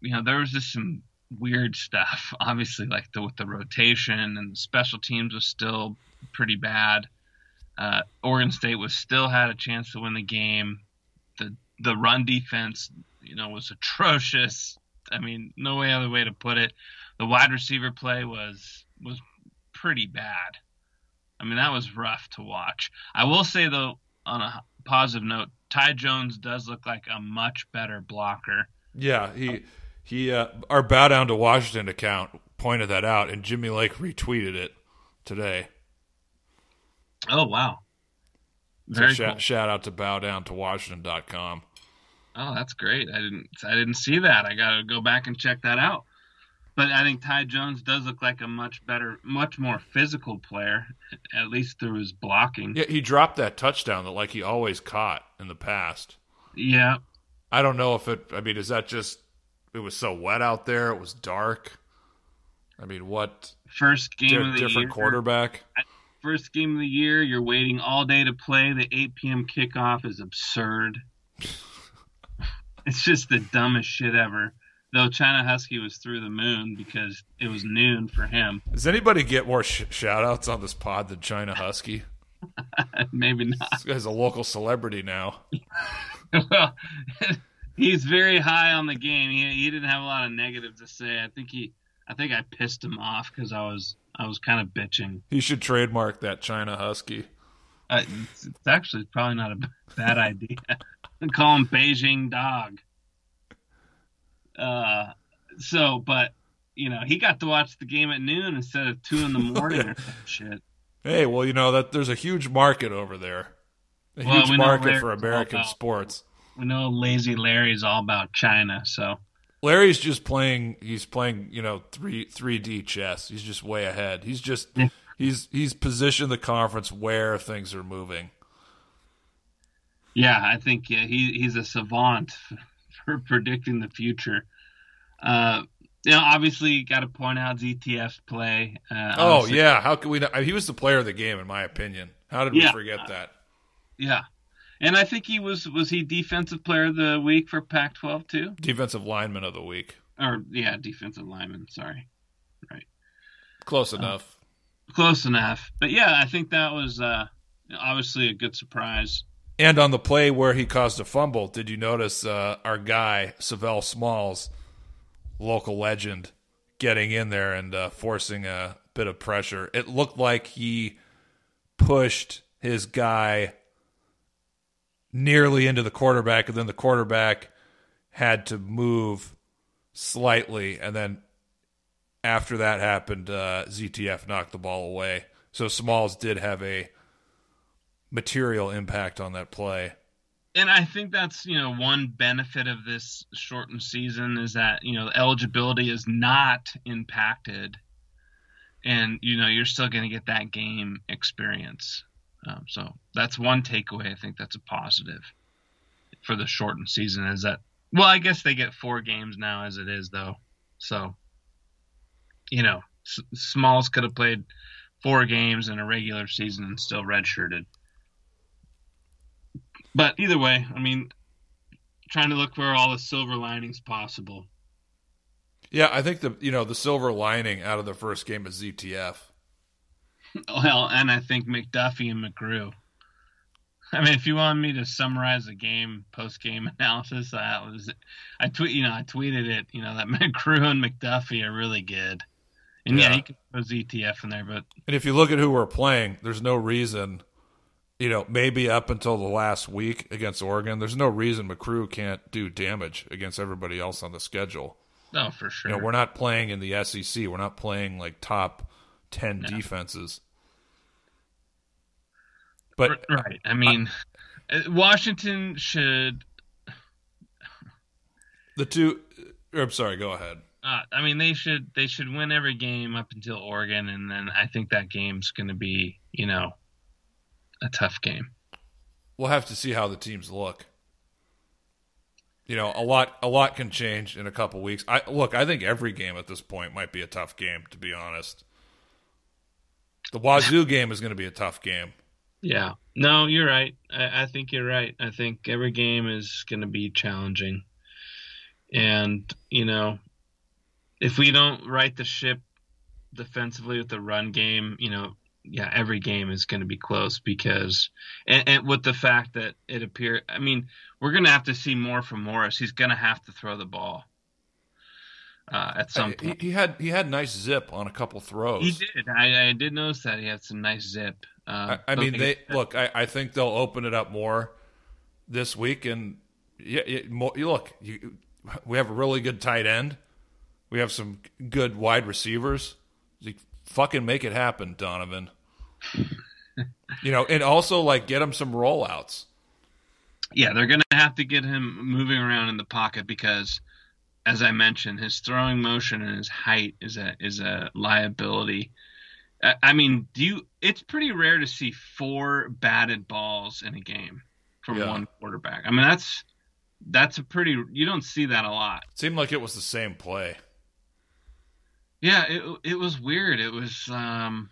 you know, there was just some weird stuff. Obviously, like the with the rotation and the special teams was still pretty bad. Uh, Oregon State was still had a chance to win the game. The the run defense, you know, was atrocious. I mean, no way other way to put it. The wide receiver play was was pretty bad. I mean, that was rough to watch. I will say though, on a positive note, Ty Jones does look like a much better blocker. Yeah, he he uh, our bow down to Washington account pointed that out, and Jimmy Lake retweeted it today. Oh wow, So very shout, cool. shout out to bow down to Washington.com. Oh, that's great. I didn't I didn't see that. I got to go back and check that out. But I think Ty Jones does look like a much better, much more physical player, at least through his blocking. Yeah, he dropped that touchdown that like he always caught in the past. Yeah. I don't know if it. I mean, is that just it was so wet out there? It was dark. I mean, what First game di- of the different year. quarterback? First game of the year. You're waiting all day to play. The 8 p.m. kickoff is absurd. it's just the dumbest shit ever. Though China Husky was through the moon because it was noon for him. Does anybody get more sh- shout outs on this pod than China Husky? Maybe not. This guy's a local celebrity now. well, he's very high on the game. He, he didn't have a lot of negatives to say. I think he, I think I pissed him off because I was, I was kind of bitching. He should trademark that China Husky. Uh, it's, it's actually probably not a bad idea. And call him Beijing Dog. Uh, so, but you know, he got to watch the game at noon instead of two in the morning or some shit. Hey, well, you know that there's a huge market over there. A Well, huge market for American sports. We know Lazy Larry's all about China, so Larry's just playing. He's playing, you know, three three D chess. He's just way ahead. He's just he's he's positioned the conference where things are moving. Yeah, I think yeah, he he's a savant for predicting the future. Uh, you know, obviously, got to point out ZTF's play. Uh, Oh obviously- yeah, how could we? Not, he was the player of the game, in my opinion. How did we Yeah. forget that? yeah, and I think he was was he defensive player of the week for Pac-12 too, Defensive lineman of the week. or yeah, defensive lineman. Sorry, right. Close enough. close enough. But yeah, I think that was uh, obviously a good surprise. And on the play where he caused a fumble, did you notice uh, our guy Sav'ell Smalls, local legend, getting in there and uh, forcing a bit of pressure? It looked like he pushed his guy nearly into the quarterback, and then the quarterback had to move slightly, and then after that happened, uh, ZTF knocked the ball away. So Smalls did have a material impact on that play. and I think that's you know one benefit of this shortened season is that you know eligibility is not impacted and you know you're still going to get that game experience. Um, so that's one takeaway. I think that's a positive for the shortened season. Is that well? I guess they get four games now as it is, though. So you know, S- Smalls could have played four games in a regular season and still redshirted. But either way, I mean, trying to look for all the silver linings possible. Yeah, I think the you know the silver lining out of the first game is ZTF. Well, and I think McDuffie and McGrew. I mean, if you want me to summarize the game post game analysis, that was I tweet. You know, I tweeted it. You know that McGrew and McDuffie are really good. And yeah, Yeah. he could put ZTF in there, but And if you look at who we're playing, there's no reason, you know, maybe up until the last week against Oregon, there's no reason McGrew can't do damage against everybody else on the schedule. no, for sure. You know, we're not playing in the SEC. We're not playing like top 10 defenses. But right. I mean, uh, Washington should. the two, or, I'm sorry, go ahead. Uh, I mean, they should they should win every game up until Oregon, and then I think that game's going to be you know a tough game. We'll have to see how the teams look. You know, a lot a lot can change in a couple weeks. I look, I think every game at this point might be a tough game, to be honest. The Wazoo game is going to be a tough game. Yeah. No, you're right. I, I think you're right. I think every game is going to be challenging, and you know, if we don't right the ship defensively with the run game, you know, yeah, every game is going to be close because, and, and with the fact that it appear, I mean, we're going to have to see more from Morris. He's going to have to throw the ball uh, at some He, point. he had he had nice zip on a couple throws. He did. I, I did notice that he had some nice zip. Uh, I, I mean, they look. I, I think they'll open it up more this week, and yeah, yeah more, you look. You, we have a really good tight end. We have some good wide receivers. Fucking make it happen, Donovan. you know, and also like get him some rollouts. yeah, they're going to have to get him moving around in the pocket because, as I mentioned, his throwing motion and his height is a is a liability. I, I mean, do you? It's pretty rare to see four batted balls in a game from Yeah. one quarterback. I mean, that's that's a pretty. You don't see that a lot. seemed like it was the same play. Yeah, it it was weird. It was um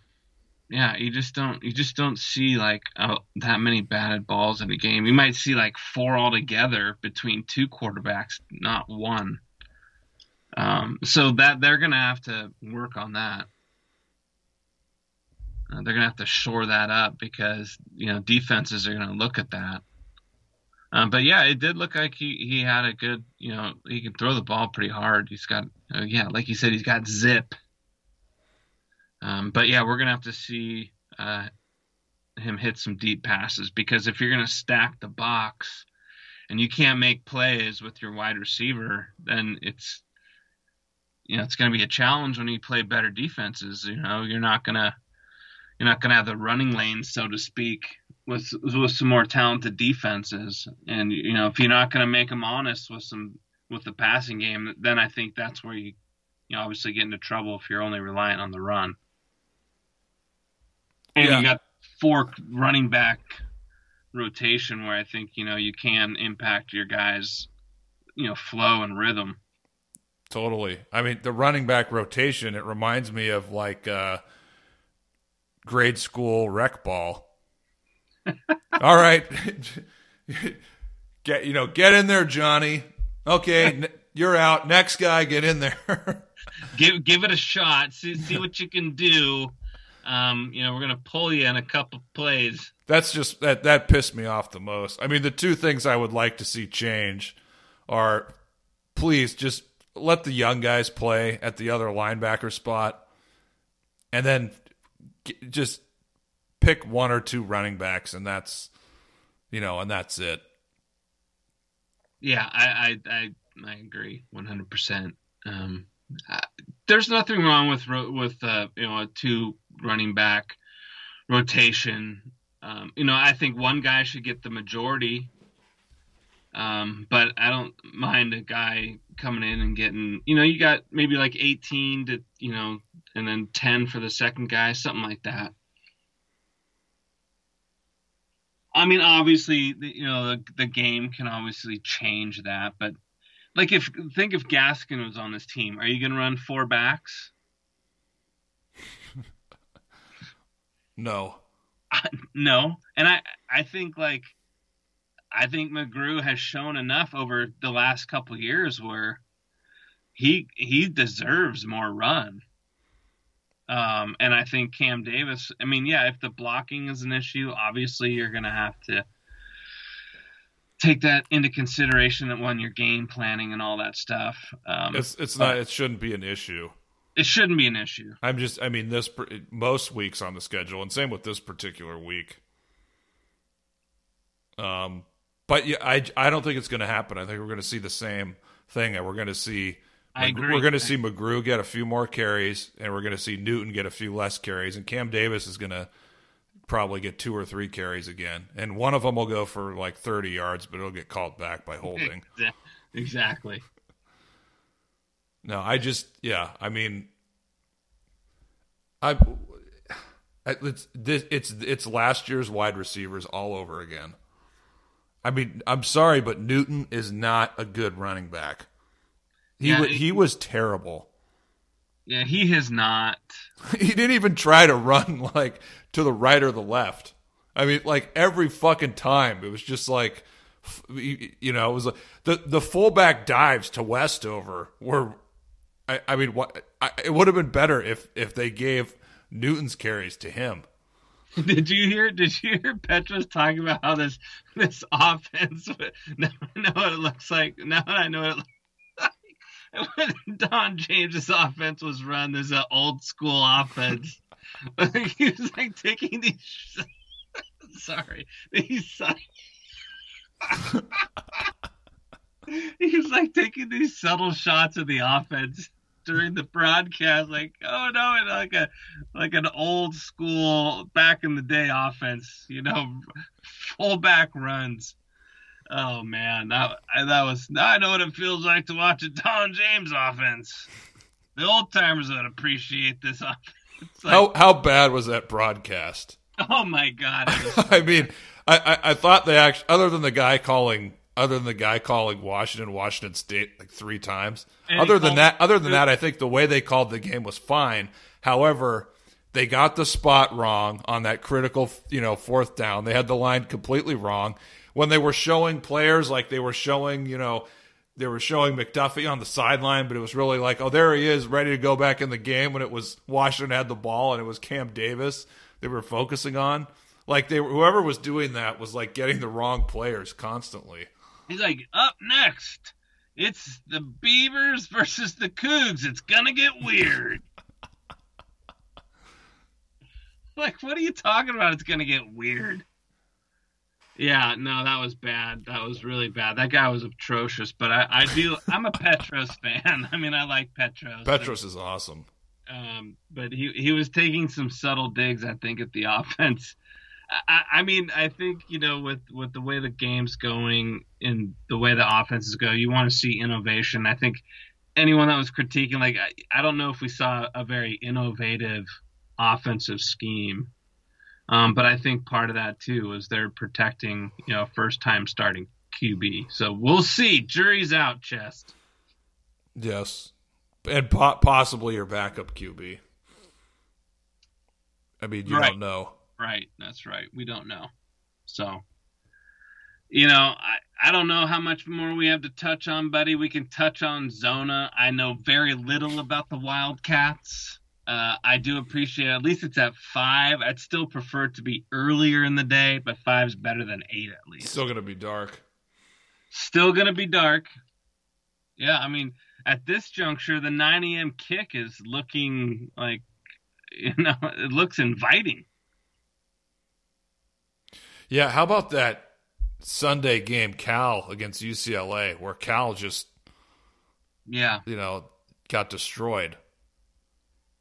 yeah, you just don't you just don't see like uh, that many batted balls in a game. You might see like four altogether between two quarterbacks, not one. Um, so that they're gonna have to work on that. Uh, they're gonna have to shore that up because you know defenses are gonna look at that. Um, but yeah, it did look like he, he had a good, you know, he can throw the ball pretty hard. He's got, uh, yeah, like you said, he's got zip. Um, but yeah, we're gonna have to see uh, him hit some deep passes because if you're gonna stack the box and you can't make plays with your wide receiver, then it's, you know, it's gonna be a challenge when you play better defenses. You know, you're not gonna, you're not gonna have the running lanes, so to speak, with with some more talented defenses. And you know, if you're not going to make them honest with some with the passing game, then I think that's where you you know, obviously get into trouble if you're only relying on the run. And Yeah. you got four running back rotation where I think you know you can impact your guys, you know, flow and rhythm. Totally. I mean, the running back rotation, it reminds me of like uh, grade school rec ball. All right. get you know, get in there, Johnny. Okay, n- you're out. Next guy, get in there. Give give it a shot. See see what you can do. Um, you know, we're gonna pull you in a couple plays. That's just that that pissed me off the most. I mean, the two things I would like to see change are please just let the young guys play at the other linebacker spot and then just pick one or two running backs and that's you know, and that's it. Yeah, I I I, I agree one hundred percent. Um, there's nothing wrong with with uh, you know a two running back rotation. Um, you know, I think one guy should get the majority Um, but I don't mind a guy coming in and getting, you know, you got maybe like 18 to, you know, and then 10 for the second guy, something like that. I mean, obviously, you know, the, the game can obviously change that, but like if think if Gaskin was on this team, are you going to run four backs? no. no, and I I think like I think McGrew has shown enough over the last couple years where he he deserves more run. Um, and I think Cam Davis. I mean, yeah, if the blocking is an issue, obviously you're going to have to take that into consideration when you're game planning and all that stuff. Um, it's it's not. It shouldn't be an issue. It shouldn't be an issue. I'm just. I mean, this most weeks on the schedule, and same with this particular week. Um, but yeah, I I don't think it's going to happen. I think we're going to see the same thing, and we're going to see I agree. We're going to see McGrew get a few more carries, and we're going to see Newton get a few less carries, and Cam Davis is going to probably get two or three carries again, and one of them will go for like 30 yards, but it'll get called back by holding. exactly. No, I just yeah, I mean, I it's this it's it's last year's wide receivers all over again. I mean, I'm sorry, but Newton is not a good running back. He yeah, he was terrible. Yeah, he has not. He didn't even try to run like to the right or the left. I mean, like every fucking time, it was just like, you know, it was like the the fullback dives to Westover were. I, I mean, what I, it would have been better if if they gave Newton's carries to him. Did you hear? Did you hear Petros talking about how this this offense? Now I know what it looks like. Now I know what it when Don James's offense was run, there's an old school offense. he was like taking these. sorry, these. he was like taking these subtle shots of the offense during the broadcast, like, oh no, and like a like an old school back in the day offense, you know, fullback runs. Oh man, that that was. Now I know what it feels like to watch a Don James offense. The old timers would appreciate this offense. Like, how how bad was that broadcast? Oh my god! I mean, I, I, I thought they actually, other than the guy calling, other than the guy calling Washington, Washington State like three times. other than that, other than that, I think the way they called the game was fine. However, they got the spot wrong on that critical, you know, fourth down. They had the line completely wrong when they were showing players, like they were showing, you know, they were showing McDuffie on the sideline, but it was really like, oh, there he is, ready to go back in the game. When it was Washington had the ball and it was Cam Davis they were focusing on. Like they, were, whoever was doing that was like getting the wrong players constantly. He's like, up next, it's the Beavers versus the Cougs. It's gonna get weird. like, what are you talking about? It's gonna get weird. Yeah, no, that was bad. That was really bad. That guy was atrocious. But I, I do. I'm a Petros fan. I mean, I like Petros. Petros is awesome. Um, but he he was taking some subtle digs, I think, at the offense. I, I mean, I think you know, with with the way the game's going and the way the offenses go, you want to see innovation. I think anyone that was critiquing, like, I, I don't know if we saw a very innovative offensive scheme um, but I think part of that too is they're protecting, you know, first time starting QB. So we'll see. Jury's out, chest. Yes, and po- possibly your backup QB. I mean, you right. don't know. Right, that's right. We don't know. So, you know, I, I don't know how much more we have to touch on, buddy. We can touch on Zona. I know very little about the Wildcats. Uh, I do appreciate at least it's at five. I'd still prefer it to be earlier in the day, but five's better than eight at least. Still gonna be dark. Still gonna be dark. Yeah, I mean, at this juncture, the 9 a.m. kick is looking like, you know, it looks inviting. Yeah, how about that Sunday game, Cal against UCLA, where Cal just, yeah, you know, got destroyed.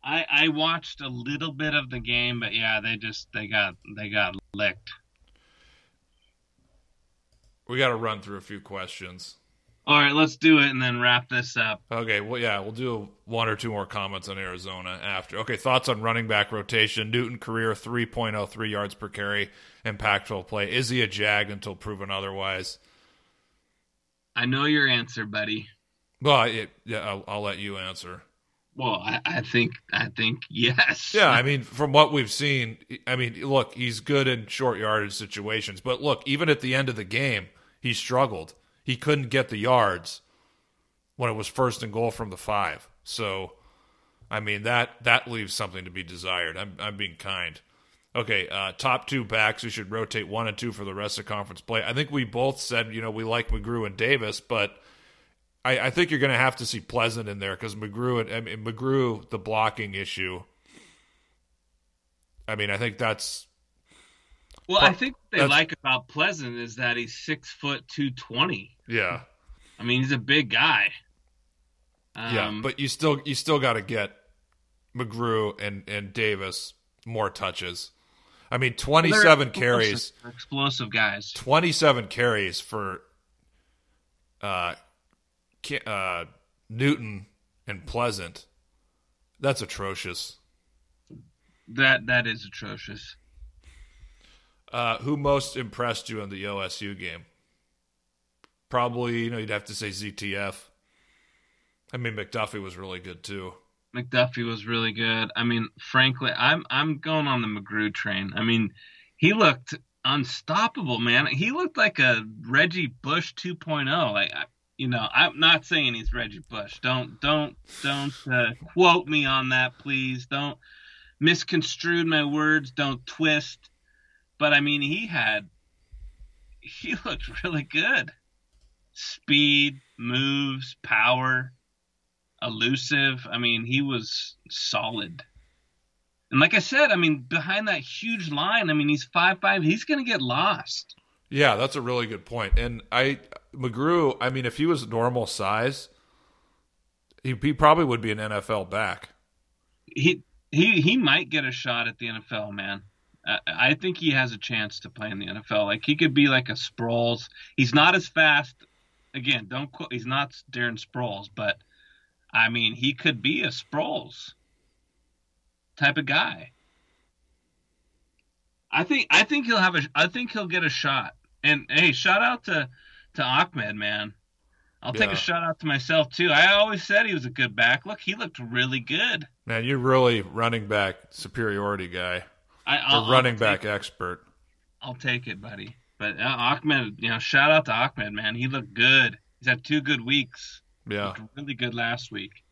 I I watched a little bit of the game, but yeah, they just they got they got licked. we got to run through a few questions. All right, let's do it and then wrap this up. Okay, well, yeah, we'll do one or two more comments on Arizona after. Okay, thoughts on running back rotation? Newton career 3.03 yards per carry, impactful play. Is he a jag until proven otherwise? I know your answer, buddy. Well, it, yeah, I'll, I'll let you answer. Well, I, I think I think yes. Yeah, I mean, from what we've seen, I mean, look, he's good in short yardage situations, but look, even at the end of the game, he struggled. He couldn't get the yards when it was first and goal from the five. So, I mean, that that leaves something to be desired. I'm I'm being kind. Okay, uh, top two backs. We should rotate one and two for the rest of conference play. I think we both said, you know, we like McGrew and Davis, but I, I think you're going to have to see Pleasant in there because McGrew, I mean, McGrew, the blocking issue. I mean, I think that's. Well, I think what they like about Pleasant is that he's six foot two twenty. Yeah. I mean, he's a big guy. Um, yeah, but you still you still got to get McGrew and and Davis more touches. I mean, twenty seven carries, explosive guys. Twenty seven carries for uh, uh, Newton and Pleasant, that's atrocious. That that is atrocious. Uh, who most impressed you in the OSU game? Probably, you know, you'd have to say ZTF. I mean, McDuffie was really good too. McDuffie was really good. I mean, frankly, I'm I'm going on the McGrew train. I mean, he looked unstoppable, man. He looked like a Reggie Bush 2.0. Like you know, I'm not saying he's Reggie Bush. Don't don't don't uh, quote me on that, please. Don't misconstrue my words. Don't twist. But I mean, he had he looked really good. Speed, moves, power, elusive. I mean, he was solid. And like I said, I mean, behind that huge line, I mean, he's five five. He's to get lost. Yeah, that's a really good point. And I McGrew, I mean, if he was normal size, he, he probably would be an NFL back. He he he might get a shot at the NFL, man. I, I think he has a chance to play in the NFL. Like he could be like a Sproles. He's not as fast. Again, don't quote. He's not Darren Sproles, but I mean, he could be a Sproles type of guy. I think I think he'll have a I think he'll get a shot. And hey, shout out to to Ahmed, man. I'll yeah. take a shout out to myself too. I always said he was a good back. Look, he looked really good. Man, you're really running back superiority guy. I, I'll, running I'll back expert. I'll take it, buddy. But uh, Ahmed, you know, shout out to Ahmed, man. He looked good. He's had two good weeks. Yeah, really good last week.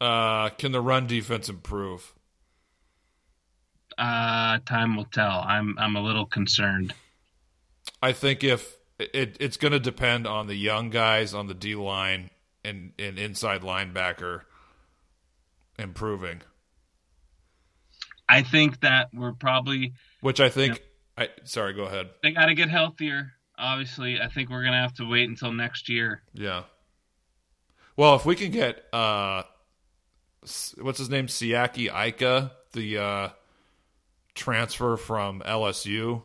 Uh, can the run defense improve? Uh, time will tell. I'm I'm a little concerned. I think if it, it's going to depend on the young guys on the D line and, and inside linebacker improving. I think that we're probably, which I think, you know, I sorry, go ahead. They got to get healthier. Obviously, I think we're going to have to wait until next year. Yeah. Well, if we can get uh, what's his name, Siaki Ika, the uh, transfer from LSU.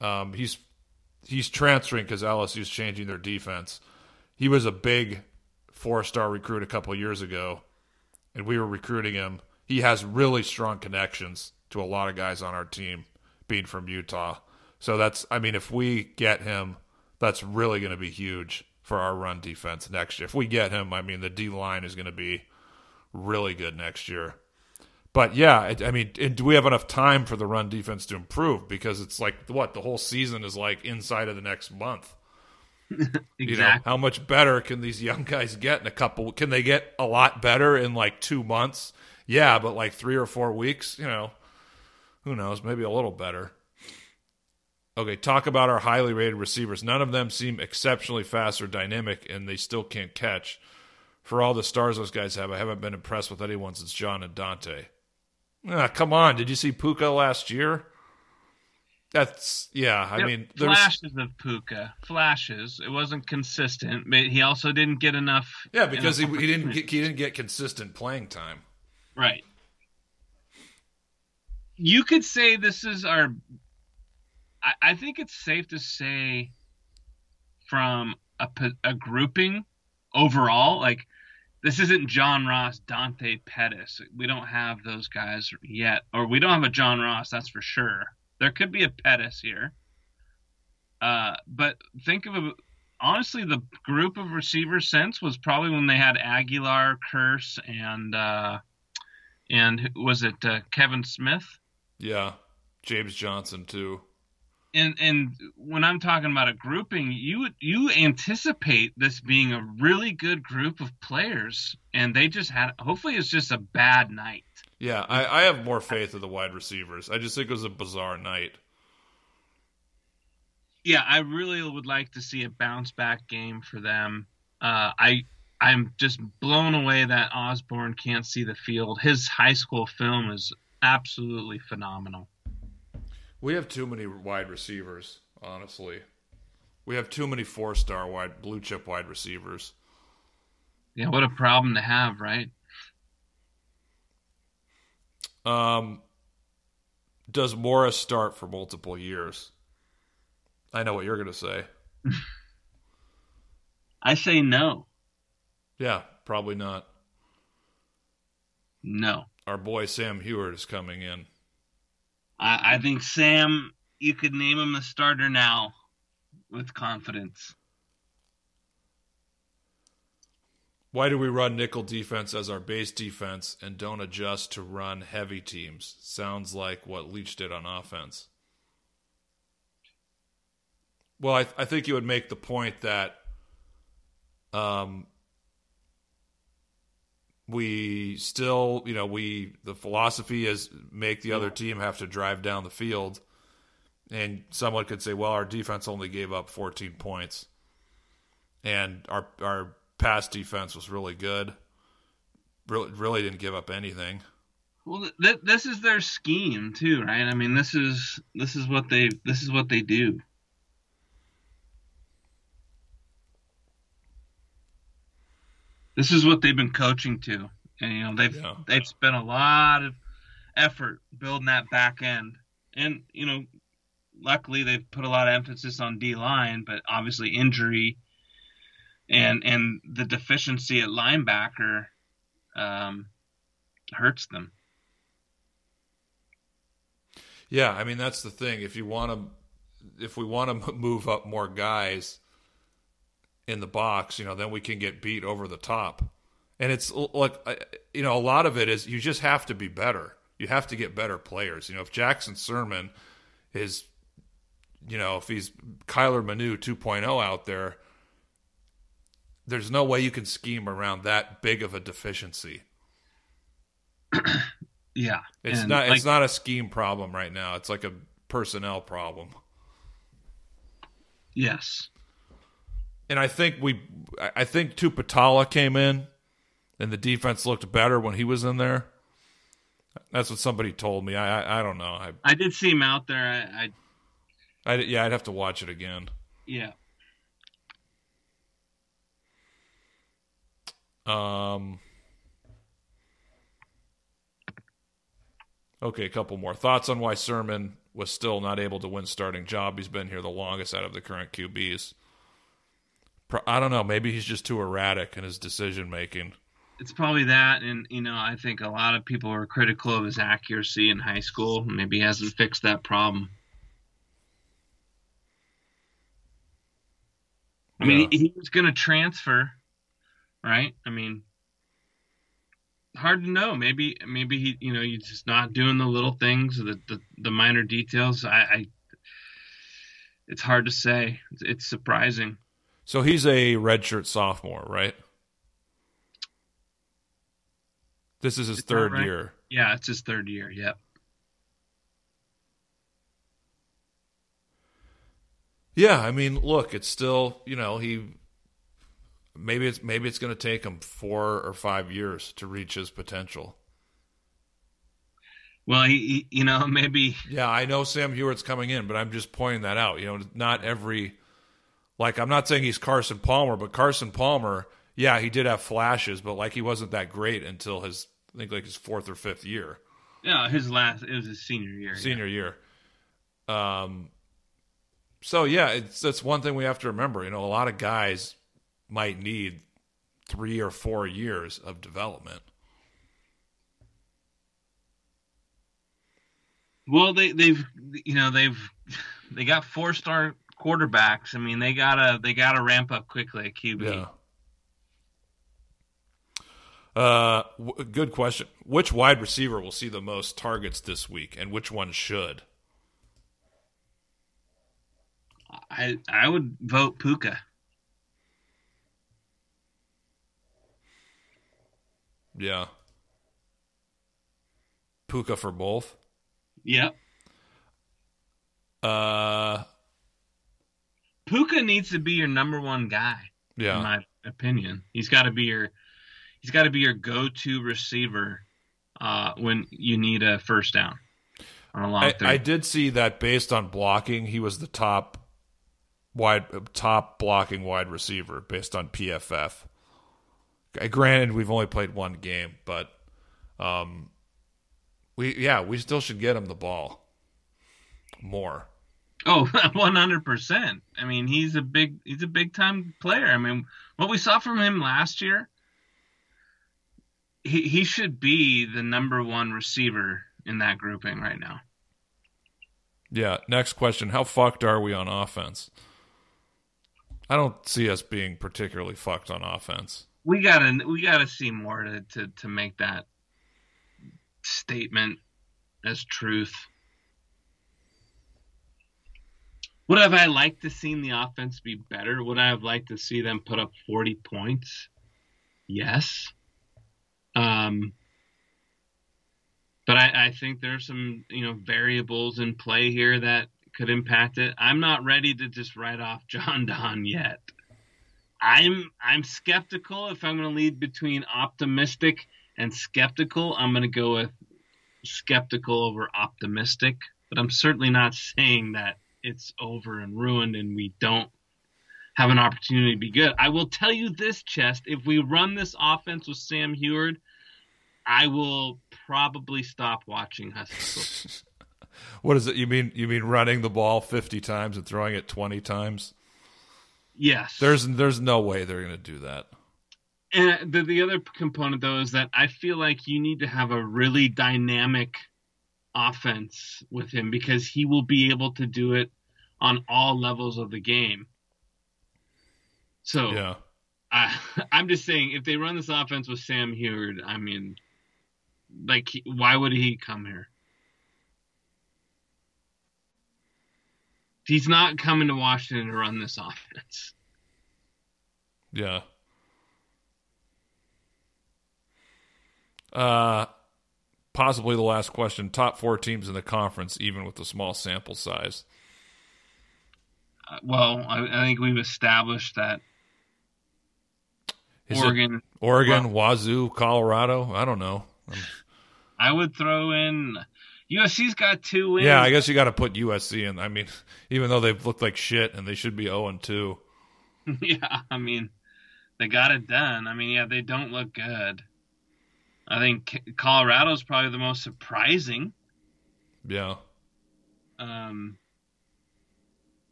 Um, he's he's transferring because LSU's changing their defense. He was a big four star recruit a couple years ago, and we were recruiting him. He has really strong connections to a lot of guys on our team, being from Utah. So that's, I mean, if we get him, that's really going to be huge for our run defense next year. If we get him, I mean, the D line is going to be really good next year. But yeah, I mean, do we have enough time for the run defense to improve? Because it's like what the whole season is like inside of the next month. exactly. You know, how much better can these young guys get in a couple? Can they get a lot better in like two months? Yeah, but like three or four weeks, you know, who knows? Maybe a little better. Okay, talk about our highly rated receivers. None of them seem exceptionally fast or dynamic, and they still can't catch. For all the stars those guys have, I haven't been impressed with anyone since John and Dante. Ah, come on. Did you see Puka last year? That's yeah. I yep. mean, flashes of Puka, flashes. It wasn't consistent, but he also didn't get enough. Yeah, because enough he, he didn't get he didn't get consistent playing time. Right. You could say this is our I, I think it's safe to say from a, a grouping overall, like this isn't John Ross, Dante Pettis. We don't have those guys yet, or we don't have a John Ross, that's for sure. There could be a Pettis here. Uh, but think of a, honestly, the group of receivers since was probably when they had Aguilar, Kearse, and uh, and was it uh, Kevin Smith? Yeah, James Johnson too. And and when I'm talking about a grouping, you you anticipate this being a really good group of players, and they just had. Hopefully, it's just a bad night. Yeah, I, I have more faith in the wide receivers. I just think it was a bizarre night. Yeah, I really would like to see a bounce back game for them. Uh, I I'm just blown away that Osborne can't see the field. His high school film is absolutely phenomenal. We have too many wide receivers, honestly. We have too many four star wide blue chip wide receivers. Yeah, what a problem to have, right? Um, does Morris start for multiple years? I know what you're going to say. I say no. Yeah, probably not. No. Our boy Sam Huard is coming in. I, I think Sam, you could name him the starter now with confidence. Why do we run nickel defense as our base defense and don't adjust to run heavy teams? Sounds like what Leach did on offense. Well, I, I think you would make the point that um, we still, you know, we the philosophy is make the other team have to drive down the field, and someone could say, well, our defense only gave up 14 points, and our our pass defense was really good. Really, really didn't give up anything. Well, th- this is their scheme too, right? I mean, this is this is what they this is what they do. This is what they've been coaching to, and you know they've yeah. they've spent a lot of effort building that back end, and you know, luckily they've put a lot of emphasis on D line, but obviously injury and and the deficiency at linebacker um, hurts them. Yeah, I mean that's the thing. If you want to, if we want to move up more guys in the box, you know, then we can get beat over the top. And it's like, you know, a lot of it is you just have to be better. You have to get better players. You know, if Jackson Sirmon is, you know, if he's Kyler Manu 2.0 out there, there's no way you can scheme around that big of a deficiency. yeah, it's and not. Like, it's not a scheme problem right now. It's like a personnel problem. Yes, and I think we, I think Tupatala came in, and the defense looked better when he was in there. That's what somebody told me. I I, I don't know. I I did see him out there. I, I, I yeah, I'd have to watch it again. Yeah. Um. Okay, a couple more thoughts on why Sirmon was still not able to win starting job. He's been here the longest out of the current QBs. I don't know. Maybe he's just too erratic in his decision making. It's probably that, and you know, I think a lot of people were critical of his accuracy in high school. Maybe he hasn't fixed that problem. I mean, he, he was going to transfer, right? I mean, hard to know. Maybe, maybe he, you know, he's just not doing the little things, the the, the minor details. I, I, it's hard to say. It's, it's surprising. So he's a redshirt sophomore, right? This is his is third right? year. Yeah, it's his third year. Yep. Yeah, I mean, look, it's still, you know, he maybe it's maybe it's going to take him 4 or 5 years to reach his potential. Well, he, he, you know, maybe Yeah, I know Sam Huard's coming in, but I'm just pointing that out. You know, not every like I'm not saying he's Carson Palmer, but Carson Palmer, yeah, he did have flashes, but like he wasn't that great until his I think like his fourth or fifth year. Yeah, his last it was his senior year. Senior yeah. year. Um So yeah, it's that's one thing we have to remember. You know, a lot of guys might need three or four years of development. Well, they they've you know they've they got four star quarterbacks. I mean, they gotta they gotta ramp up quickly at QB. Yeah. Uh, w- good question. Which wide receiver will see the most targets this week, and which one should? I I would vote Puka. Yeah. Puka for both. Yep. Uh, Puka needs to be your number one guy. yeah. in my opinion. He's got to be your he's got to be your go-to receiver uh, when you need a first down on a long I. I did see that based on blocking, he was the top wide top blocking wide receiver based on PFF. Uh, Granted, we've only played one game, but um, we yeah we still should get him the ball more. Oh, 100%. I mean, he's a big he's a big time player. I mean, what we saw from him last year, he he should be the number 1 receiver in that grouping right now. Yeah. Next question: How fucked are we on offense? I don't see us being particularly fucked on offense. We got to we got to see more to, to to make that statement as truth. Would have I liked to seen the offense be better? Would I have liked to see them put up 40 points? Yes. Um, but I, I think there's some you know variables in play here that could impact it. I'm not ready to just write off John Don yet. I'm I'm skeptical. If I'm going to lead between optimistic and skeptical, I'm going to go with skeptical over optimistic. But I'm certainly not saying that it's over and ruined and we don't have an opportunity to be good. I will tell you this, Chest. If we run this offense with Sam Huard, I will probably stop watching Huskies. What is it? You mean you mean running the ball fifty times and throwing it twenty times? yes. There's there's no way they're going to do that. And the, the other component, though, is that I feel like you need to have a really dynamic offense with him because he will be able to do it on all levels of the game. So Yeah. I, I'm just saying, if they run this offense with Sam Huard, I mean, like, why would he come here? He's not coming to Washington to run this offense. Yeah. Uh possibly the last question. Top four teams in the conference, even with the small sample size. Uh, well, I, I think we've established that Is Oregon. Oregon, Wazoo, Colorado? I don't know. I would throw in USC's got two wins. Yeah, I guess you got to put USC in. I mean, even though they've looked like shit and they should be 0 and 2. yeah, I mean, they got it done. I mean, yeah, they don't look good. I think Colorado's probably the most surprising. Yeah. Um,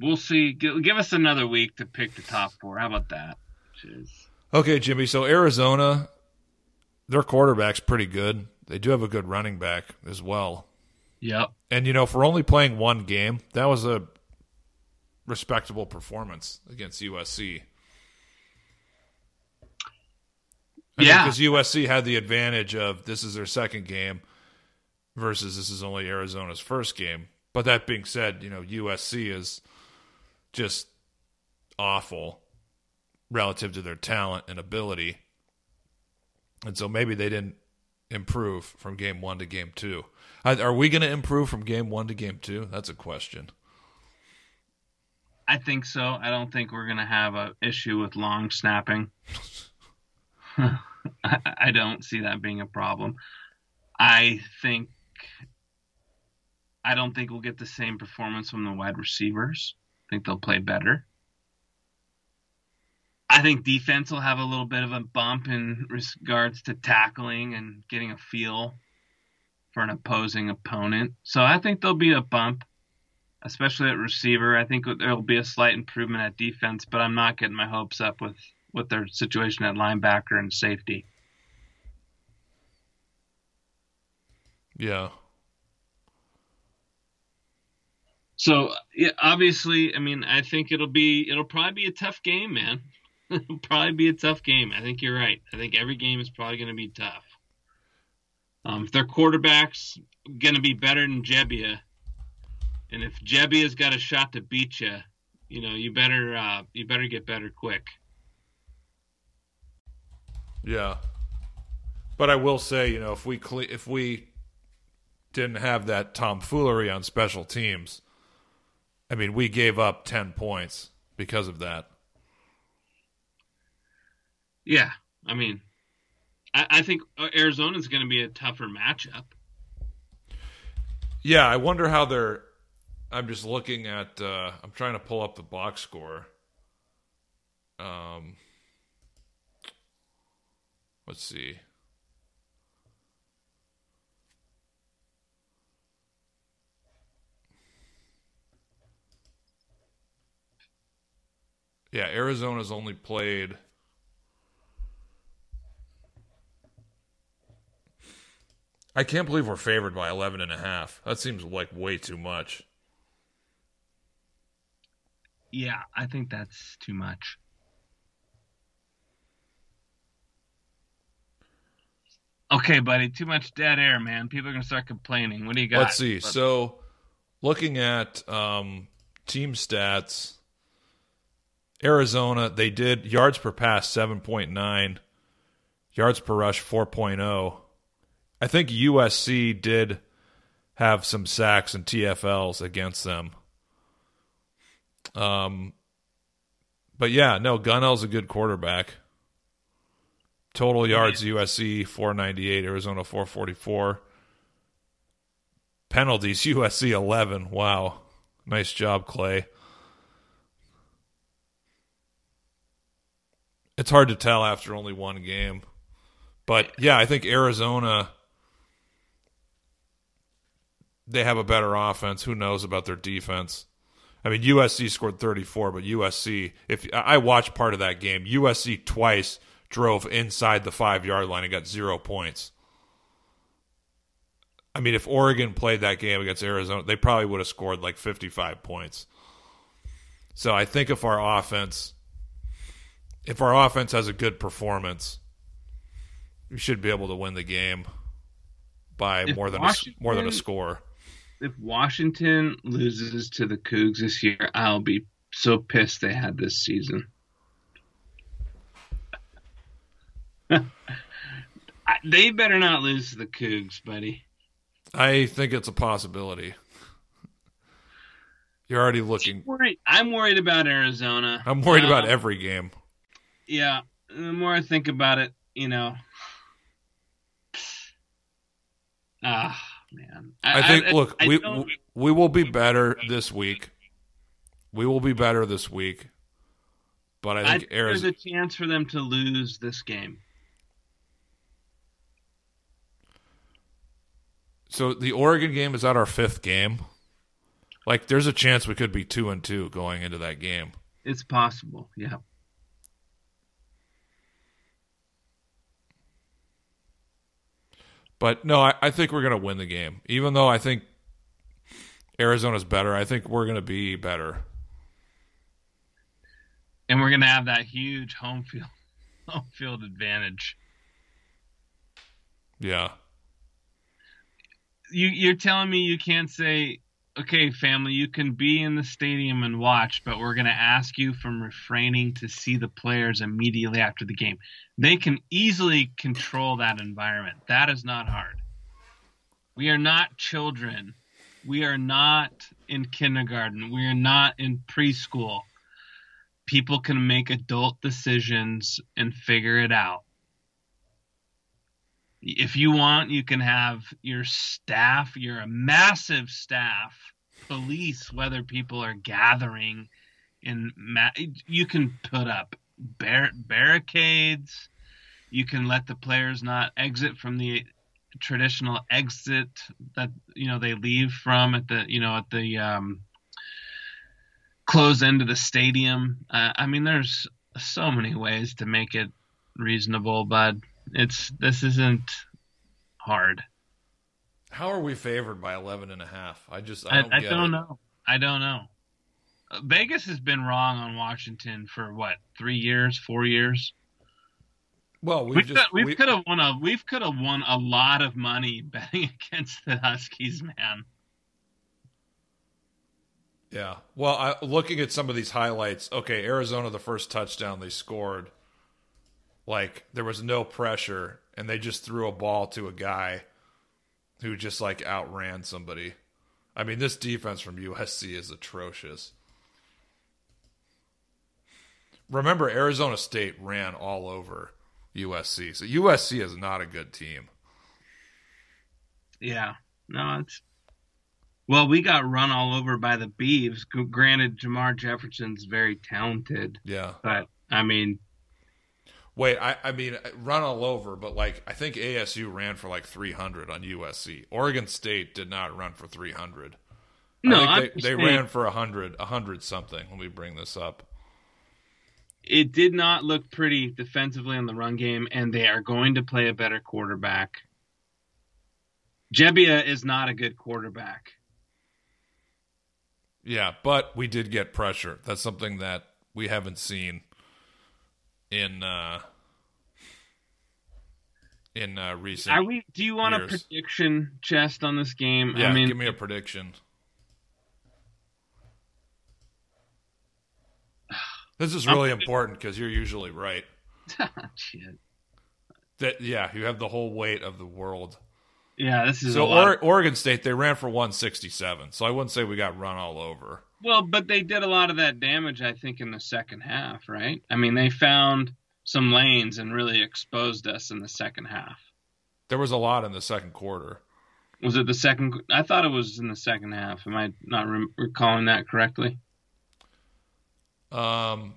we'll see. Give, give us another week to pick the top four. How about that? Jeez. Okay, Jimmy. So Arizona, their quarterback's pretty good. They do have a good running back as well. Yep. And you know, for only playing one game, that was a respectable performance against USC. Yeah. because USC had the advantage of this is their second game versus this is only Arizona's first game. But that being said, you know, USC is just awful relative to their talent and ability. And so maybe they didn't improve from game one to game two. Are we going to improve from game one to game two? That's a question. I think so. I don't think we're gonna have an issue with long snapping. I, don't see that being a problem. I think I don't think we'll get the same performance from the wide receivers. I think they'll play better. I think defense will have a little bit of a bump in regards to tackling and getting a feel for an opposing opponent. So I think there'll be a bump. especially at receiver. I think there'll be a slight improvement at defense, but I'm not getting my hopes up with with their situation at linebacker and safety. Yeah. So yeah, obviously, I mean, I think it'll be it'll probably be a tough game, man. it'll probably be a tough game. I think you're right. I think every game is probably going to be tough. Um, if their quarterback's going to be better than Gebbia, and if Gebbia's got a shot to beat you, you know, you better uh, you better get better quick. Yeah, but I will say, you know, if we cle- if we didn't have that tomfoolery on special teams, I mean, we gave up ten points because of that. Yeah, I mean, I, I think Arizona's going to be a tougher matchup. Yeah, I wonder how they're. I'm just looking at. Uh, I'm trying to pull up the box score. Um, let's see. Yeah, Arizona's only played I can't believe we're favored by 11 and a half. That seems like way too much. Yeah, I think that's too much. Okay, buddy, too much dead air, man. People are going to start complaining. What do you got? Let's see. So, looking at um, team stats, Arizona, they did yards per pass 7.9, yards per rush 4.0. I think USC did have some sacks and TFLs against them. Um, but yeah, no, Gunnell's a good quarterback. Total yards USC 498, Arizona 444. Penalties USC 11. Wow. Nice job, Clay. It's hard to tell after only one game. But yeah, I think Arizona they have a better offense. Who knows about their defense? I mean, USC scored 34, but USC, if I watched part of that game, USC twice drove inside the five yard line and got zero points. I mean, if Oregon played that game against Arizona, they probably would have scored like 55 points. So I think if our offense, if our offense has a good performance, we should be able to win the game by if more than a, more than a score if Washington loses to the Cougs this year, I'll be so pissed they had this season. they better not lose to the Cougs, buddy. I think it's a possibility. You're already looking. I'm worried, I'm worried about Arizona. I'm worried uh, about every game. Yeah, the more I think about it, you know. Ah man. I, I think. I, look, I, we we will be better this week. We will be better this week. But I think there's a chance for them to lose this game. So the Oregon game is that our fifth game. Like, there's a chance we could be two and two going into that game. It's possible. Yeah. But no, I, I think we're going to win the game. Even though I think Arizona's better, I think we're going to be better. And we're going to have that huge home field home field advantage. Yeah. You you're telling me you can't say okay, family, you can be in the stadium and watch, but we're going to ask you from refraining to see the players immediately after the game. They can easily control that environment. That is not hard. We are not children. We are not in kindergarten. We are not in preschool. People can make adult decisions and figure it out. If you want, you can have your staff, you're a massive staff, police whether people are gathering in ma- you can put up bar- barricades you can let the players not exit from the traditional exit that you know they leave from at the you know at the um, close into the stadium. Uh, I mean, there's so many ways to make it reasonable, but it's this isn't hard. How are we favored by 11 and a half? I just I I don't, don't, I, don't know. I don't know. Uh, Vegas has been wrong on Washington for what three years, four years. Well, we We've could, we we- could have won a we've could have won a lot of money betting against the Huskies, man. Yeah. Well, I, looking at some of these highlights, okay, Arizona, the first touchdown they scored, like there was no pressure, and they just threw a ball to a guy who just like outran somebody. I mean, this defense from USC is atrocious. Remember, Arizona State ran all over USC, so USC is not a good team. Yeah, no, it's well, we got run all over by the Beavs. Granted, Jermar Jefferson's very talented, Yeah. but I mean, Wait, I, I mean, run all over, but like I think ASU ran for like 300 on USC. Oregon State did not run for 300. no, I think they, they ran for 100, 100 something. Let me bring this up. It did not look pretty defensively on the run game, and they are going to play a better quarterback. Gebbia is not a good quarterback. Yeah, but we did get pressure. That's something that we haven't seen in uh in uh recent. Are we? Do you want a prediction chest on this game? yeah, I mean, give me a prediction. This is really important because you're usually right. shit. That yeah, you have the whole weight of the world. Yeah, this is So or, Oregon State they ran for 167. So I wouldn't say we got run all over. Well, but they did a lot of that damage, I think, in the second half, right? I mean, they found some lanes and really exposed us in the second half. There was a lot in the second quarter. Was it the second? I thought it was in the second half. Am I not re- recalling that correctly? Um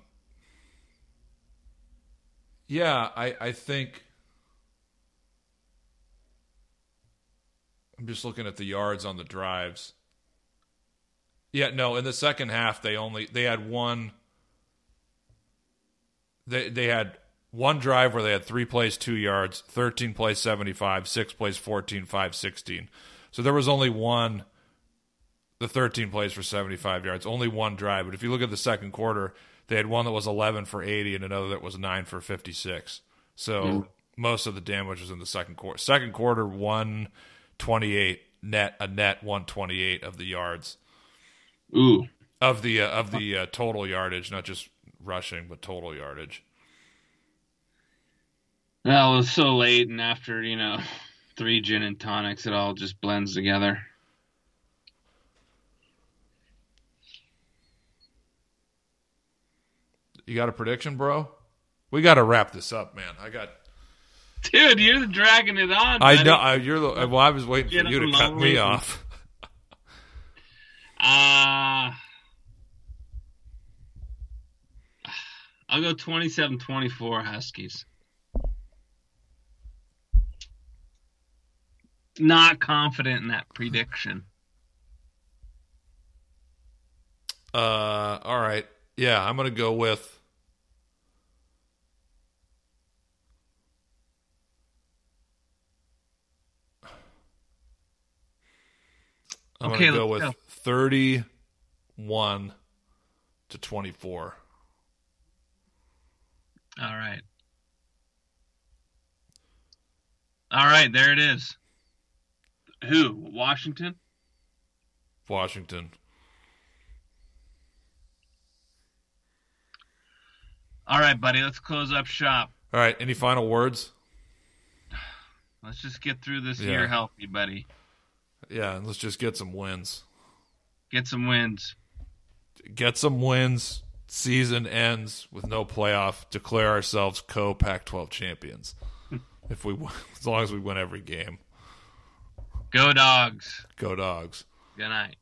Yeah, I I think I'm just looking at the yards on the drives. Yeah, no, in the second half they only they had one they they had one drive where they had 3 plays 2 yards, 13 plays 75, 6 plays 14, 5 16. So there was only one the 13 plays for 75 yards, only one drive. But if you look at the second quarter, they had one that was 11 for 80 and another that was 9 for 56. So hmm. most of the damage was in the second quarter. Second quarter, 128 net, a net 128 of the yards Ooh, of the uh, of the uh, total yardage, not just rushing, but total yardage. that was so late, and after you know three gin and tonics, it all just blends together. You got a prediction, bro? We got to wrap this up, man. I got. Dude, you're dragging it on. I know. I, you're the. Well, I was waiting Get for you to cut me off. Uh, I'll go 27-24 Huskies. Not confident in that prediction. Uh, all right. Yeah, I'm gonna go with. I'm Okay, gonna go with go. 31 to 24. All right. All right, there it is. Who? Washington? Washington. All right, buddy, let's close up shop. All right. Any final words? Let's just get through this Yeah. year healthy, buddy. Yeah, and let's just get some wins. Get some wins. Get some wins. Season ends with no playoff. Declare ourselves co Pac-12 champions. if we, as long as we win every game, Go dogs. go dogs. Good night.